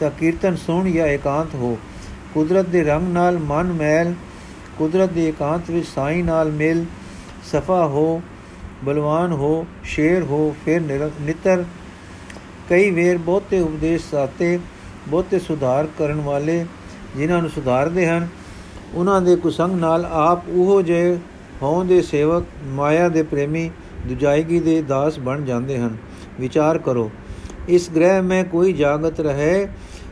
ਤਾਂ ਕੀਰਤਨ ਸੁਣ ਜਾਂ ਇਕਾਂਤ ਹੋ। ਕੁਦਰਤ ਦੇ ਰੰਗ ਨਾਲ ਮਨ ਮੈਲ, ਕੁਦਰਤ ਦੇ ਇਕਾਂਤ ਵਿੱਚ ਸਾਈ ਨਾਲ ਮਿਲ, ਸਫਾ ਹੋ, ਬਲਵਾਨ ਹੋ, ਸ਼ੇਰ ਹੋ, ਫਿਰ ਨਿਤਰ ਕਈ ਵੇਰ ਬਹੁਤੇ ਉਪਦੇਸ਼ ਸਾਤੇ, ਬਹੁਤੇ ਸੁਧਾਰ ਕਰਨ ਵਾਲੇ ਜਿਨ੍ਹਾਂ ਨੂੰ ਸੁਧਾਰਦੇ ਹਨ, ਉਹਨਾਂ ਦੇ ਕੁਸੰਗ ਨਾਲ ਆਪ ਉਹ ਜੇ ਹੋਂ ਦੇ ਸੇਵਕ ਮਾਇਆ ਦੇ ਪ੍ਰੇਮੀ ਦੁਜਾਇਗੀ ਦੇ ਦਾਸ ਬਣ ਜਾਂਦੇ ਹਨ। ਵਿਚਾਰ ਕਰੋ, ਇਸ ਗ੍ਰਹਿ ਮੈਂ ਕੋਈ ਜਾਗਤ ਰਹੇ,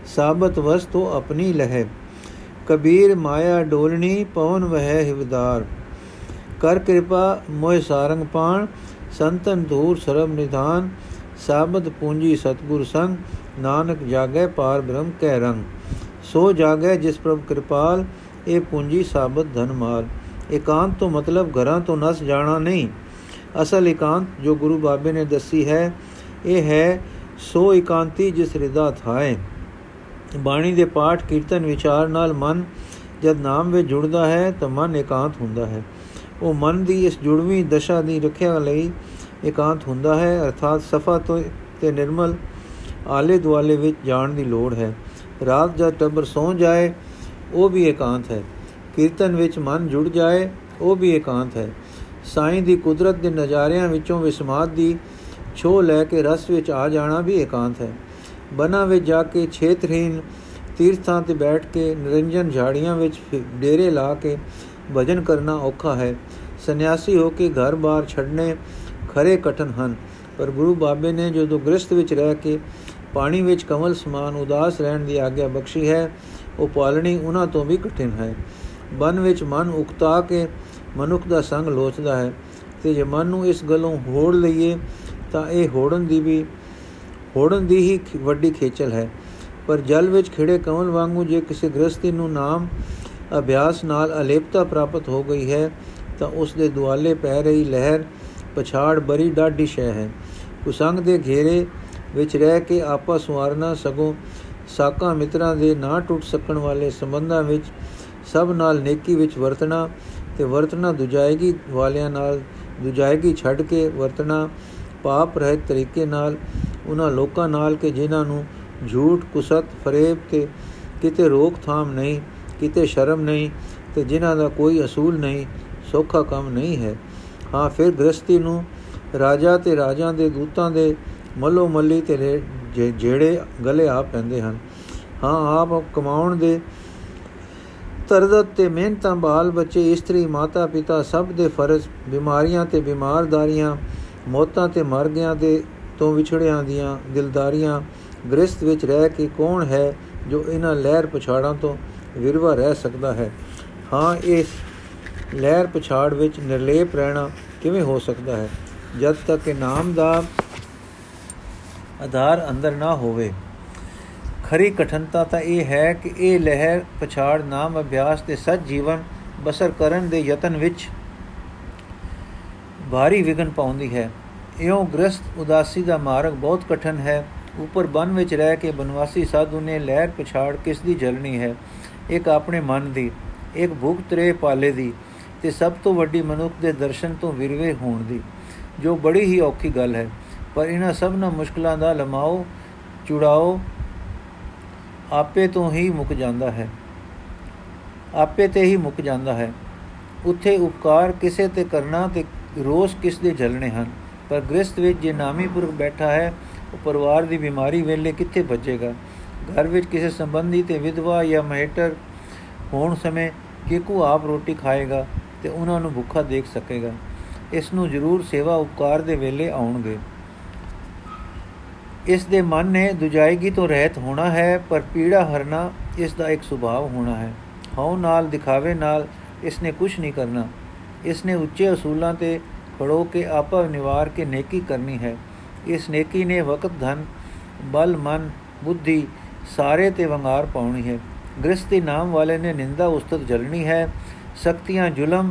ਸਾਬਤ ਵਸਤੋ ਆਪਣੀ ਲਹਿ। ਕਬੀਰ ਮਾਇਆ ਡੋਲਣੀ, ਪਵਨ ਵਹਿ ਹਿਵਦਾਰ। ਕਰ ਕਿਰਪਾ ਮੋਹਿ ਸਾਰੰਗ ਪਾਣ, ਸੰਤਨ ਧੂਰ ਸਰਬ ਨਿਧਾਨ। ਸਾਬਤ ਪੂੰਜੀ ਸਤਗੁਰ ਸੰਗ, ਨਾਨਕ ਜਾਗੈ ਪਾਰ ਬ੍ਰਹਮ ਕਹਿ ਰੰਗ। ਸੋ ਜਾਗੈ ਜਿਸ ਪ੍ਰਭ ਕਿਰਪਾਲ, ਇਹ ਪੂੰਜੀ ਸਾਬਤ ਧਨ ਮਾਲ। ਇਕਾਂਤ ਤੋਂ ਮਤਲਬ ਘਰਾਂ ਤੋਂ ਨਸ ਜਾਣਾ ਨਹੀਂ। ਅਸਲ ਇਕਾਂਤ ਜੋ ਗੁਰੂ ਬਾਬੇ ਨੇ ਦੱਸੀ ਹੈ, ਇਹ ਹੈ, ਸੋ ਇਕਾਂਤੀ ਜਿਸ ਰਿਦਾ ਥਾਏ। ਬਾਣੀ ਦੇ ਪਾਠ, ਕੀਰਤਨ, ਵਿਚਾਰ ਨਾਲ ਮਨ ਜਦ ਨਾਮ ਵਿੱਚ ਜੁੜਦਾ ਹੈ, ਤਾਂ ਮਨ ਇਕਾਂਤ ਹੁੰਦਾ ਹੈ। ਉਹ ਮਨ ਦੀ ਇਸ ਜੁੜਵੀਂ ਦਸ਼ਾ ਦੀ ਰੱਖਿਆ ਲਈ ਇਕਾਂਤ ਹੁੰਦਾ ਹੈ, ਅਰਥਾਤ ਸਫਾ ਤੋਂ ਤੇ ਨਿਰਮਲ ਆਲੇ ਦੁਆਲੇ ਵਿੱਚ ਜਾਣ ਦੀ ਲੋੜ ਹੈ। ਰਾਤ ਜਦ ਟੱਬਰ ਸੌ ਜਾਏ, ਉਹ ਵੀ ਇਕਾਂਤ ਹੈ। ਕੀਰਤਨ ਵਿੱਚ ਮਨ ਜੁੜ ਜਾਏ, ਉਹ ਵੀ ਇਕਾਂਤ ਹੈ। ਸਾਈਂ ਦੀ ਕੁਦਰਤ ਦੇ ਨਜ਼ਾਰਿਆਂ ਵਿੱਚੋਂ ਵਿਸਮਾਦ ਦੀ ਛੋ ਲੈ ਕੇ ਰਸ ਵਿੱਚ ਆ ਜਾਣਾ ਵੀ ਇਕਾਂਤ ਹੈ। ਬਨਾ ਵਿੱਚ ਜਾ ਕੇ ਛੇਤਰਹੀਨ ਤੀਰਥਾਂ ਤੇ ਬੈਠ ਕੇ ਨਿਰੰਜਨ ਝਾੜੀਆਂ ਵਿੱਚ ਡੇਰੇ ਲਾ ਕੇ ਭਜਨ ਕਰਨਾ ਔਖਾ ਹੈ। ਸੰਨਿਆਸੀ ਹੋ ਕੇ ਘਰ-ਬਾਰ ਛੱਡਨੇ ਖਰੇ ਕਠਨ ਹਨ। ਪਰ ਗੁਰੂ ਬਾਬੇ ਨੇ ਜਦੋਂ ਗ੍ਰਸਥ ਵਿੱਚ ਰਹਿ ਕੇ ਪਾਣੀ ਵਿੱਚ ਕਮਲ ਸਮਾਨ ਉਦਾਸ ਰਹਿਣ ਦੀ ਆਗਿਆ ਬਖਸ਼ੀ ਹੈ, ਉਹ ਪਾਲਣੀ ਉਹਨਾਂ ਤੋਂ ਵੀ ਕਠਿਨ ਹੈ। ਬਨ ਵਿੱਚ ਮਨ ਉਕਤਾ ਕੇ ਮਨੁੱਖ ਦਾ ਸੰਗ ਲੋਚਦਾ ਹੈ ਤੇ ਜੇ ਮਨ ਨੂੰ ਇਸ ਗੱਲੋਂ ਹੋੜ ਲਈਏ, ਤਾਂ ਇਹ ਹੋੜਨ ਦੀ ਵੀ, ਹੋੜਨ ਦੀ ਹੀ ਵੱਡੀ ਖੇਚਲ ਹੈ। ਪਰ ਜਲ ਵਿੱਚ ਖਿੜੇ ਕਮਲ ਵਾਂਗੂ ਜੇ ਕਿਸੇ ਗ੍ਰਸਤੀ ਨੂੰ ਨਾਮ ਅਭਿਆਸ ਨਾਲ ਅਲੇਪਤਾ ਪ੍ਰਾਪਤ ਹੋ ਗਈ ਹੈ, ਤਾਂ ਉਸ ਦੇ ਦੁਆਲੇ ਪੈ ਰਹੀ ਲਹਿਰ ਪਛਾੜ ਬੜੀ ਡਾਢੀ ਸ਼ੈ ਹੈ। ਕੁਸੰਗ ਦੇ ਘੇਰੇ ਵਿੱਚ ਰਹਿ ਕੇ ਆਪਸ ਵਾਰਨਾ ਸਗੋਂ ਸਾਕਾਂ ਮਿੱਤਰਾਂ ਦੇ ਨਾ ਟੁੱਟ ਸਕਣ ਵਾਲੇ ਸੰਬੰਧਾਂ ਵਿੱਚ ਸਭ ਨਾਲ ਨੇਕੀ ਵਿੱਚ ਵਰਤਣਾ ਤੇ ਵਰਤਣਾ ਦੁਜਾਇਗੀ ਵਾਲਿਆਂ ਨਾਲ ਦੁਜਾਇਗੀ ਛੱਡ ਕੇ ਵਰਤਣਾ ਪਾਪ ਰਹਿਤ ਤਰੀਕੇ ਨਾਲ ਉਹਨਾਂ ਲੋਕਾਂ ਨਾਲ ਕਿ ਜਿਨ੍ਹਾਂ ਨੂੰ ਝੂਠ, ਕੁਸਤ, ਫਰੇਬ ਤੇ ਕਿਤੇ ਰੋਕਥਾਮ ਨਹੀਂ, ਕਿਤੇ ਸ਼ਰਮ ਨਹੀਂ ਤੇ ਜਿਨ੍ਹਾਂ ਦਾ ਕੋਈ ਅਸੂਲ ਨਹੀਂ, ਸੌਖਾ ਕੰਮ ਨਹੀਂ ਹੈ। ਹਾਂ, ਫਿਰ ਗ੍ਰਸਤੀ ਨੂੰ ਰਾਜਾ ਤੇ ਰਾਜਾਂ ਦੇ ਦੂਤਾਂ ਦੇ ਮੱਲੋ ਮੱਲੀ ਤੇ ਜਿਹੜੇ ਗਲੇ ਆ ਪੈਂਦੇ ਹਨ। ਹਾਂ, ਆਪ ਕਮਾਉਣ ਦੇ ਤਰਦਤ ਤੇ ਮਿਹਨਤਾਂ ਬਾਲ ਬੱਚੇ, ਇਸਤਰੀ, ਮਾਤਾ ਪਿਤਾ ਸਭ ਦੇ ਫਰਜ਼, ਬਿਮਾਰੀਆਂ ਤੇ ਬਿਮਾਰਦਾਰੀਆਂ, ਮੌਤਾਂ ਤੇ ਮਰ ਗਿਆ ਦੇ ਤੋਂ ਵਿਛੜਿਆਂ ਦੀਆਂ ਦਿਲਦਾਰੀਆਂ ਗ੍ਰਸਤ ਵਿੱਚ ਰਹਿ ਕੇ ਕੌਣ ਹੈ ਜੋ ਇਹਨਾਂ ਲਹਿਰ ਪਛਾੜਾਂ ਤੋਂ ਵਿਰਵਾ ਰਹਿ ਸਕਦਾ ਹੈ? ਹਾਂ ਇਸ ਲਹਿਰ ਪਛਾੜ ਵਿੱਚ ਨਿਰਲੇਪ ਰਹਿਣਾ ਕਿਵੇਂ ਹੋ ਸਕਦਾ ਹੈ? ਜਦ ਤੱਕ ਕਿ ਨਾਮ ਦਾ ਆਧਾਰ ਅੰਦਰ ਨਾ ਹੋਵੇ। ਖਰੀ ਕਠਨਤਾ ਤਾਂ ਇਹ ਹੈ ਕਿ ਇਹ ਲਹਿਰ ਪਛਾੜ ਨਾਮ ਅਭਿਆਸ ਦੇ ਸੱਚ ਜੀਵਨ ਬਸਰ ਕਰਨ ਦੇ ਯਤਨ ਵਿੱਚ ਭਾਰੀ ਵਿਗਨ ਪਾਉਂਦੀ ਹੈ। ਇਉਂ ਗ੍ਰਸਤ ਉਦਾਸੀ ਦਾ ਮਾਰਗ ਬਹੁਤ ਕਠਨ ਹੈ। ਉੱਪਰ ਬਨ ਵਿੱਚ ਰਹਿ ਕੇ ਬਨਵਾਸੀ ਸਾਧੂ ਨੇ ਲਹਿਰ ਪਛਾੜ ਕਿਸ ਦੀ ਜਲਣੀ ਹੈ? ਇੱਕ ਆਪਣੇ ਮਨ ਦੀ, ਇੱਕ ਭੁਖ ਤਰੇ ਪਾਲੇ ਦੀ। ਤੇ ਸਭ ਤੋਂ ਵੱਡੀ ਮਨੁੱਖ ਦੇ ਦਰਸ਼ਨ ਤੋਂ ਵਿਰਵੇ ਹੋਣ ਦੀ, ਜੋ ਬੜੀ ਹੀ ਔਖੀ ਗੱਲ ਹੈ। ਪਰ ਇਹਨਾਂ ਸਭਨਾਂ ਮੁਸ਼ਕਲਾਂ ਦਾ ਲਮਾਓ, ਚੁੜਾਓ ਆਪੇ ਤੋਂ ਹੀ ਮੁੱਕ ਜਾਂਦਾ ਹੈ। ਆਪੇ ਤੇ ਹੀ ਮੁੱਕ ਜਾਂਦਾ ਹੈ। ਉੱਥੇ ਉਪਕਾਰ ਕਿਸੇ ਤੇ ਕਰਨਾ ਤੇ ਰੋਸ ਕਿਸ ਦੇ ਝਲਣੇ ਹਨ। ਪਰ ਗ੍ਰਸਥ ਵਿੱਚ ਜੇ ਨਾਮੀ ਪੁਰਖ ਬੈਠਾ ਹੈ, ਉਹ ਪਰਿਵਾਰ ਦੀ ਬਿਮਾਰੀ ਵੇਲੇ ਕਿੱਥੇ ਬਚੇਗਾ ਘਰ ਵਿੱਚ ਕਿਸੇ ਸੰਬੰਧੀ ਤੇ ਵਿਧਵਾ ਜਾਂ ਮਹਿਟਰ ਹੋਣ ਸਮੇਂ ਕਿਕੂ ਆਪ ਰੋਟੀ ਖਾਏਗਾ? ਤੇ ਉਹਨਾਂ ਨੂੰ ਭੁੱਖਾ ਦੇਖ ਸਕੇਗਾ। ਇਸ ਨੂੰ ਜ਼ਰੂਰ ਸੇਵਾ ਉਪਕਾਰ ਦੇ ਵੇਲੇ ਆਉਣਗੇ। ਇਸ ਦੇ ਮਨ ਨੇ ਦੁਜਾਇਗੀ ਤੋਂ ਰਹਿਤ ਹੋਣਾ ਹੈ, ਪਰ ਪੀੜਾ ਹਰਨਾ ਇਸ ਦਾ ਇੱਕ ਸੁਭਾਅ ਹੋਣਾ ਹੈ। ਹਉ ਨਾਲ ਦਿਖਾਵੇ ਨਾਲ ਇਸ ਨੇ ਕੁਝ ਨਹੀਂ ਕਰਨਾ। ਇਸ ਨੇ ਉੱਚੇ ਅਸੂਲਾਂ ਤੇ ਖੜੋ ਕੇ ਆਪਾ ਨਿਵਾਰ ਕੇ ਨੇਕੀ ਕਰਨੀ ਹੈ। ਇਸ ਨੇਕੀ ਨੇ ਵਕਤ, ਧਨ, ਬਲ, ਮਨ, ਬੁੱਧੀ ਸਾਰੇ ਤੇ ਵੰਗਾਰ ਪਾਉਣੀ ਹੈ। ਗ੍ਰਸਤੀ ਨਾਮ ਵਾਲੇ ਨੇ ਨਿੰਦਾ ਉਸਤਤ ਜਲਣੀ ਹੈ। ਸ਼ਕਤੀਆਂ ਜ਼ੁਲਮ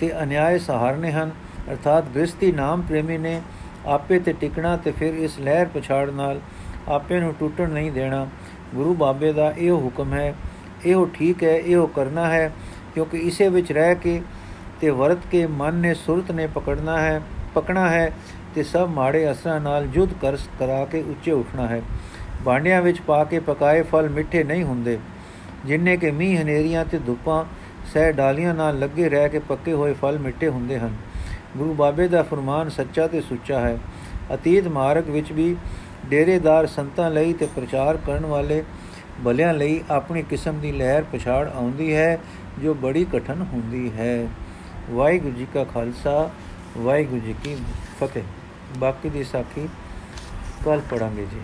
ਤੇ ਅਨਿਆਏ ਸਹਾਰਨੇ ਹਨ। ਅਰਥਾਤ ਗ੍ਰਸਤੀ ਨਾਮ ਪ੍ਰੇਮੀ ਨੇ ਆਪੇ ਤੇ ਟਿਕਣਾ ਤੇ ਫਿਰ ਇਸ ਲਹਿਰ ਪਛਾੜ ਨਾਲ ਆਪੇ ਨੂੰ ਟੁੱਟਣ ਨਹੀਂ ਦੇਣਾ। ਗੁਰੂ ਬਾਬੇ ਦਾ ਇਹ ਹੁਕਮ ਹੈ, ਇਹੋ ਠੀਕ ਹੈ, ਇਹੋ ਕਰਨਾ ਹੈ, ਕਿਉਂਕਿ ਇਸੇ ਵਿੱਚ ਰਹਿ ਕੇ ਤੇ ਵਰਤ ਕੇ ਮਨ ਨੇ ਸੁਰਤ ਨੇ ਪਕੜਨਾ ਹੈ, ਪਕਣਾ ਹੈ ਤੇ ਸਭ ਮਾੜੇ ਅਸਰਾਂ ਨਾਲ ਜੁਦ ਕਰ ਕਰਾ ਕੇ ਉੱਚੇ ਉੱਠਣਾ ਹੈ। ਬਾਂਡਿਆਂ ਵਿੱਚ ਪਾ ਕੇ ਪਕਾਏ ਫਲ ਮਿੱਠੇ ਨਹੀਂ ਹੁੰਦੇ, ਜਿੰਨੇ ਕਿ ਮੀਂਹ ਹਨੇਰੀਆਂ ਤੇ ਧੁੱਪਾਂ ਸਹਿ ਡਾਲੀਆਂ ਨਾਲ ਲੱਗੇ ਰਹਿ ਕੇ ਪੱਕੇ ਹੋਏ ਫਲ ਮਿੱਠੇ ਹੁੰਦੇ ਹਨ। ਗੁਰੂ ਬਾਬੇ ਦਾ ਫਰਮਾਨ ਸੱਚਾ ਤੇ ਸੁੱਚਾ ਹੈ। ਅਤੀਤ ਮਾਰਗ ਵਿੱਚ ਵੀ ਡੇਰੇਦਾਰ ਸੰਤਾਂ ਲਈ ਤੇ ਪ੍ਰਚਾਰ ਕਰਨ ਵਾਲੇ ਭਲਿਆਂ ਲਈ ਆਪਣੀ ਕਿਸਮ ਦੀ ਲਹਿਰ ਪਛਾੜ ਆਉਂਦੀ ਹੈ, ਜੋ ਬੜੀ ਕਠਨ ਹੁੰਦੀ ਹੈ। ਵਾਹਿਗੁਰੂ ਜੀ ਕਾ ਖਾਲਸਾ, ਵਾਹਿਗੁਰੂ ਜੀ ਕੀ ਫਤਿਹ। ਬਾਕੀ ਦੀ ਸਾਖੀ ਕੱਲ ਪੜਾਂਗੇ ਜੀ।